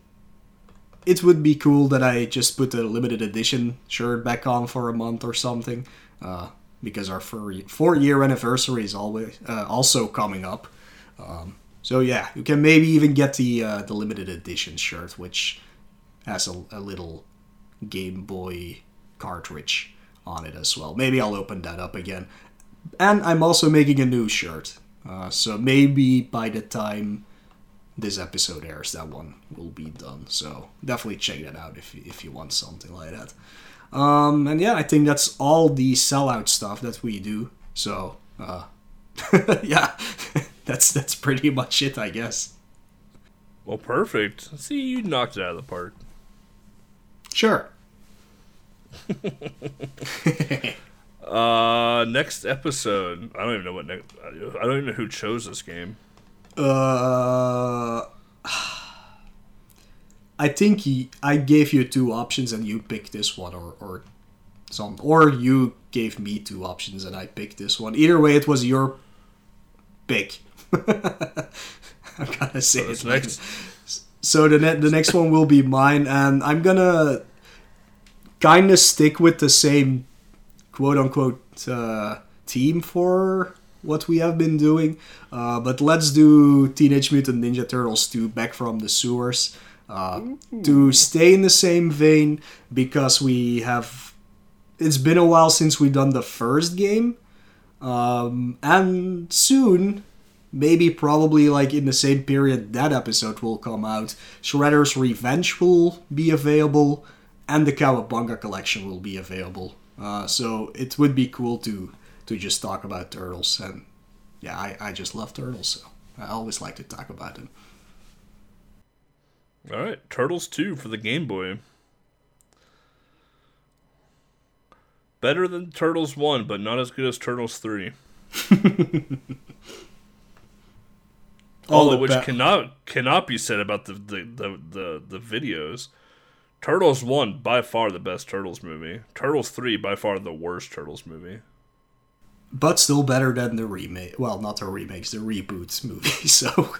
it would be cool that I just put a limited edition shirt back on for a month or something. Uh, because our four, year anniversary is always also coming up. Um, so yeah, you can maybe even get the uh, the limited edition shirt, which has a, a little Game Boy cartridge on it as well. Maybe I'll open that up again. And I'm also making a new shirt. Uh, so maybe by the time this episode airs, that one will be done. So definitely check that out if if you want something like that. Um, and yeah, I think that's all the sellout stuff that we do. So uh, yeah, that's that's pretty much it, I guess. Well, perfect. See, you knocked it out of the park. Sure. uh, next episode. I don't even know what next. I don't even know who chose this game. Uh, I think he, I gave you two options and you picked this one, or or some, or you gave me two options and I picked this one. Either way, it was your pick. I'm gonna say So it next. so the ne- the next one will be mine, and I'm gonna kind of stick with the same quote unquote uh, team for what we have been doing. Uh, but let's do Teenage Mutant Ninja Turtles 2 Back from the Sewers uh, to stay in the same vein because we have. It's been a while since we've done the first game, um, and soon maybe probably like in the same period that episode will come out shredder's revenge will be available and the cowabunga collection will be available uh, so it would be cool to to just talk about turtles and yeah i, I just love turtles so i always like to talk about them All right, Turtles Two for the Game Boy. Better than Turtles One, but not as good as Turtles Three. All All of which ba- cannot cannot be said about the the, the, the the videos. Turtles One by far the best Turtles movie. Turtles Three by far the worst Turtles movie. but still better than the remake well not the remakes the reboots movie so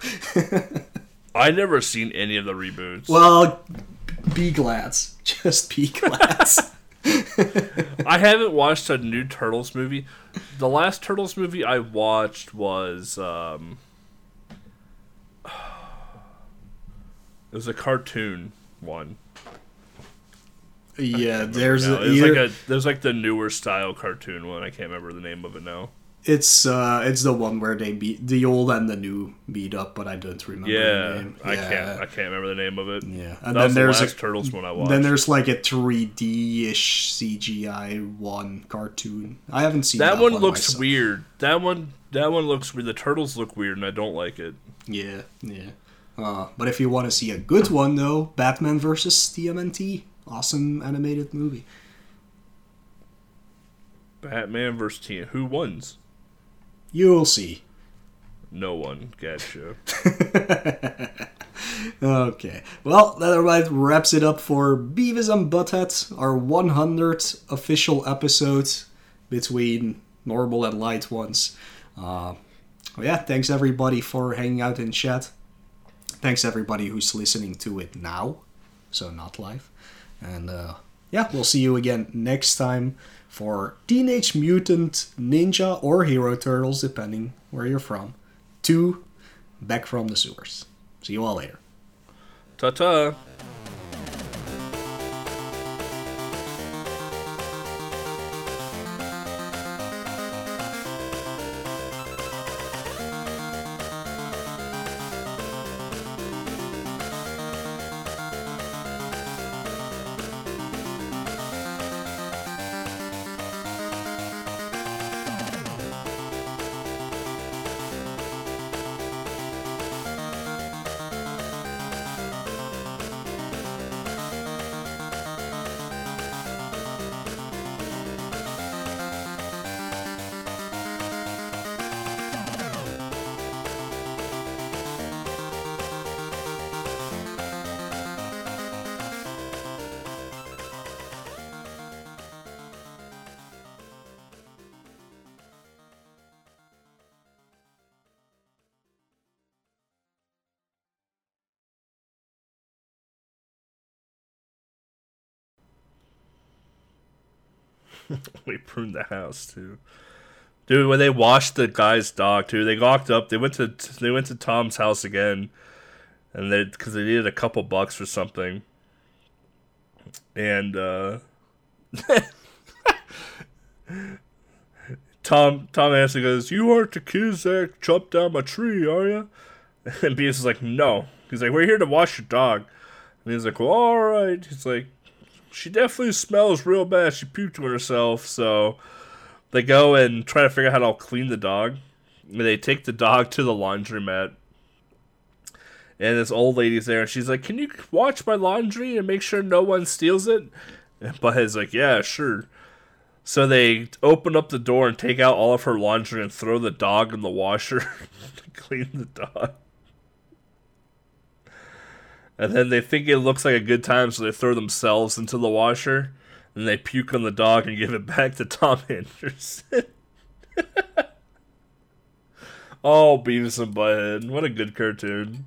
I never seen any of the reboots. well be glad just be glad I haven't watched a new Turtles movie. The last Turtles movie I watched was um it was a cartoon one. yeah there's a, it either- like a there's like the newer style cartoon one. I can't remember the name of it now. It's uh, it's the one where they beat the old and the new beat up, but I don't remember the Yeah, name. I can't I can't remember the name of it. Yeah, that and was then the there's last a Turtles one I watched. then there's like a 3D ish CGI one cartoon. I haven't seen that, that, one looks myself. weird. That one that one looks weird. The turtles look weird, and I don't like it. Yeah, yeah. Uh, but if you want to see a good one though, Batman versus TMNT, awesome animated movie. Batman versus Teen. Who wins? You'll see. No one. Gotcha. Okay. Well, that about wraps it up for Beavis and Butthead, our 100th official episode between normal and light ones. Uh, yeah, thanks everybody for hanging out in chat. Thanks everybody who's listening to it now, so not live. And uh, yeah, we'll see you again next time for Teenage Mutant Ninja or Hero Turtles, depending where you're from. Two, back from the sewers. See you all later. Ta ta. The house too. Dude, when they washed the guy's dog too, they walked up. They went to they went to Tom's house again, and they because they needed a couple bucks for something. And uh Tom Tom Hansen goes, "You aren't kids that chopped down my tree, are you?" And Beavis is like, "No." He's like, "We're here to wash your dog." And he's like, "Well, all right." He's like, "She definitely smells real bad. She puked on herself." So they go and try to figure out how to clean the dog. They take the dog to the laundromat. And this old lady's there, and she's like, "Can you watch my laundry and make sure no one steals it?" And Butthead's like, "Yeah, sure." So they open up the door and take out all of her laundry and throw the dog in the washer to clean the dog. And then they think it looks like a good time, so they throw themselves into the washer. And they puke on the dog and give it back to Tom Anderson. oh, Beavis and Butthead. What a good cartoon.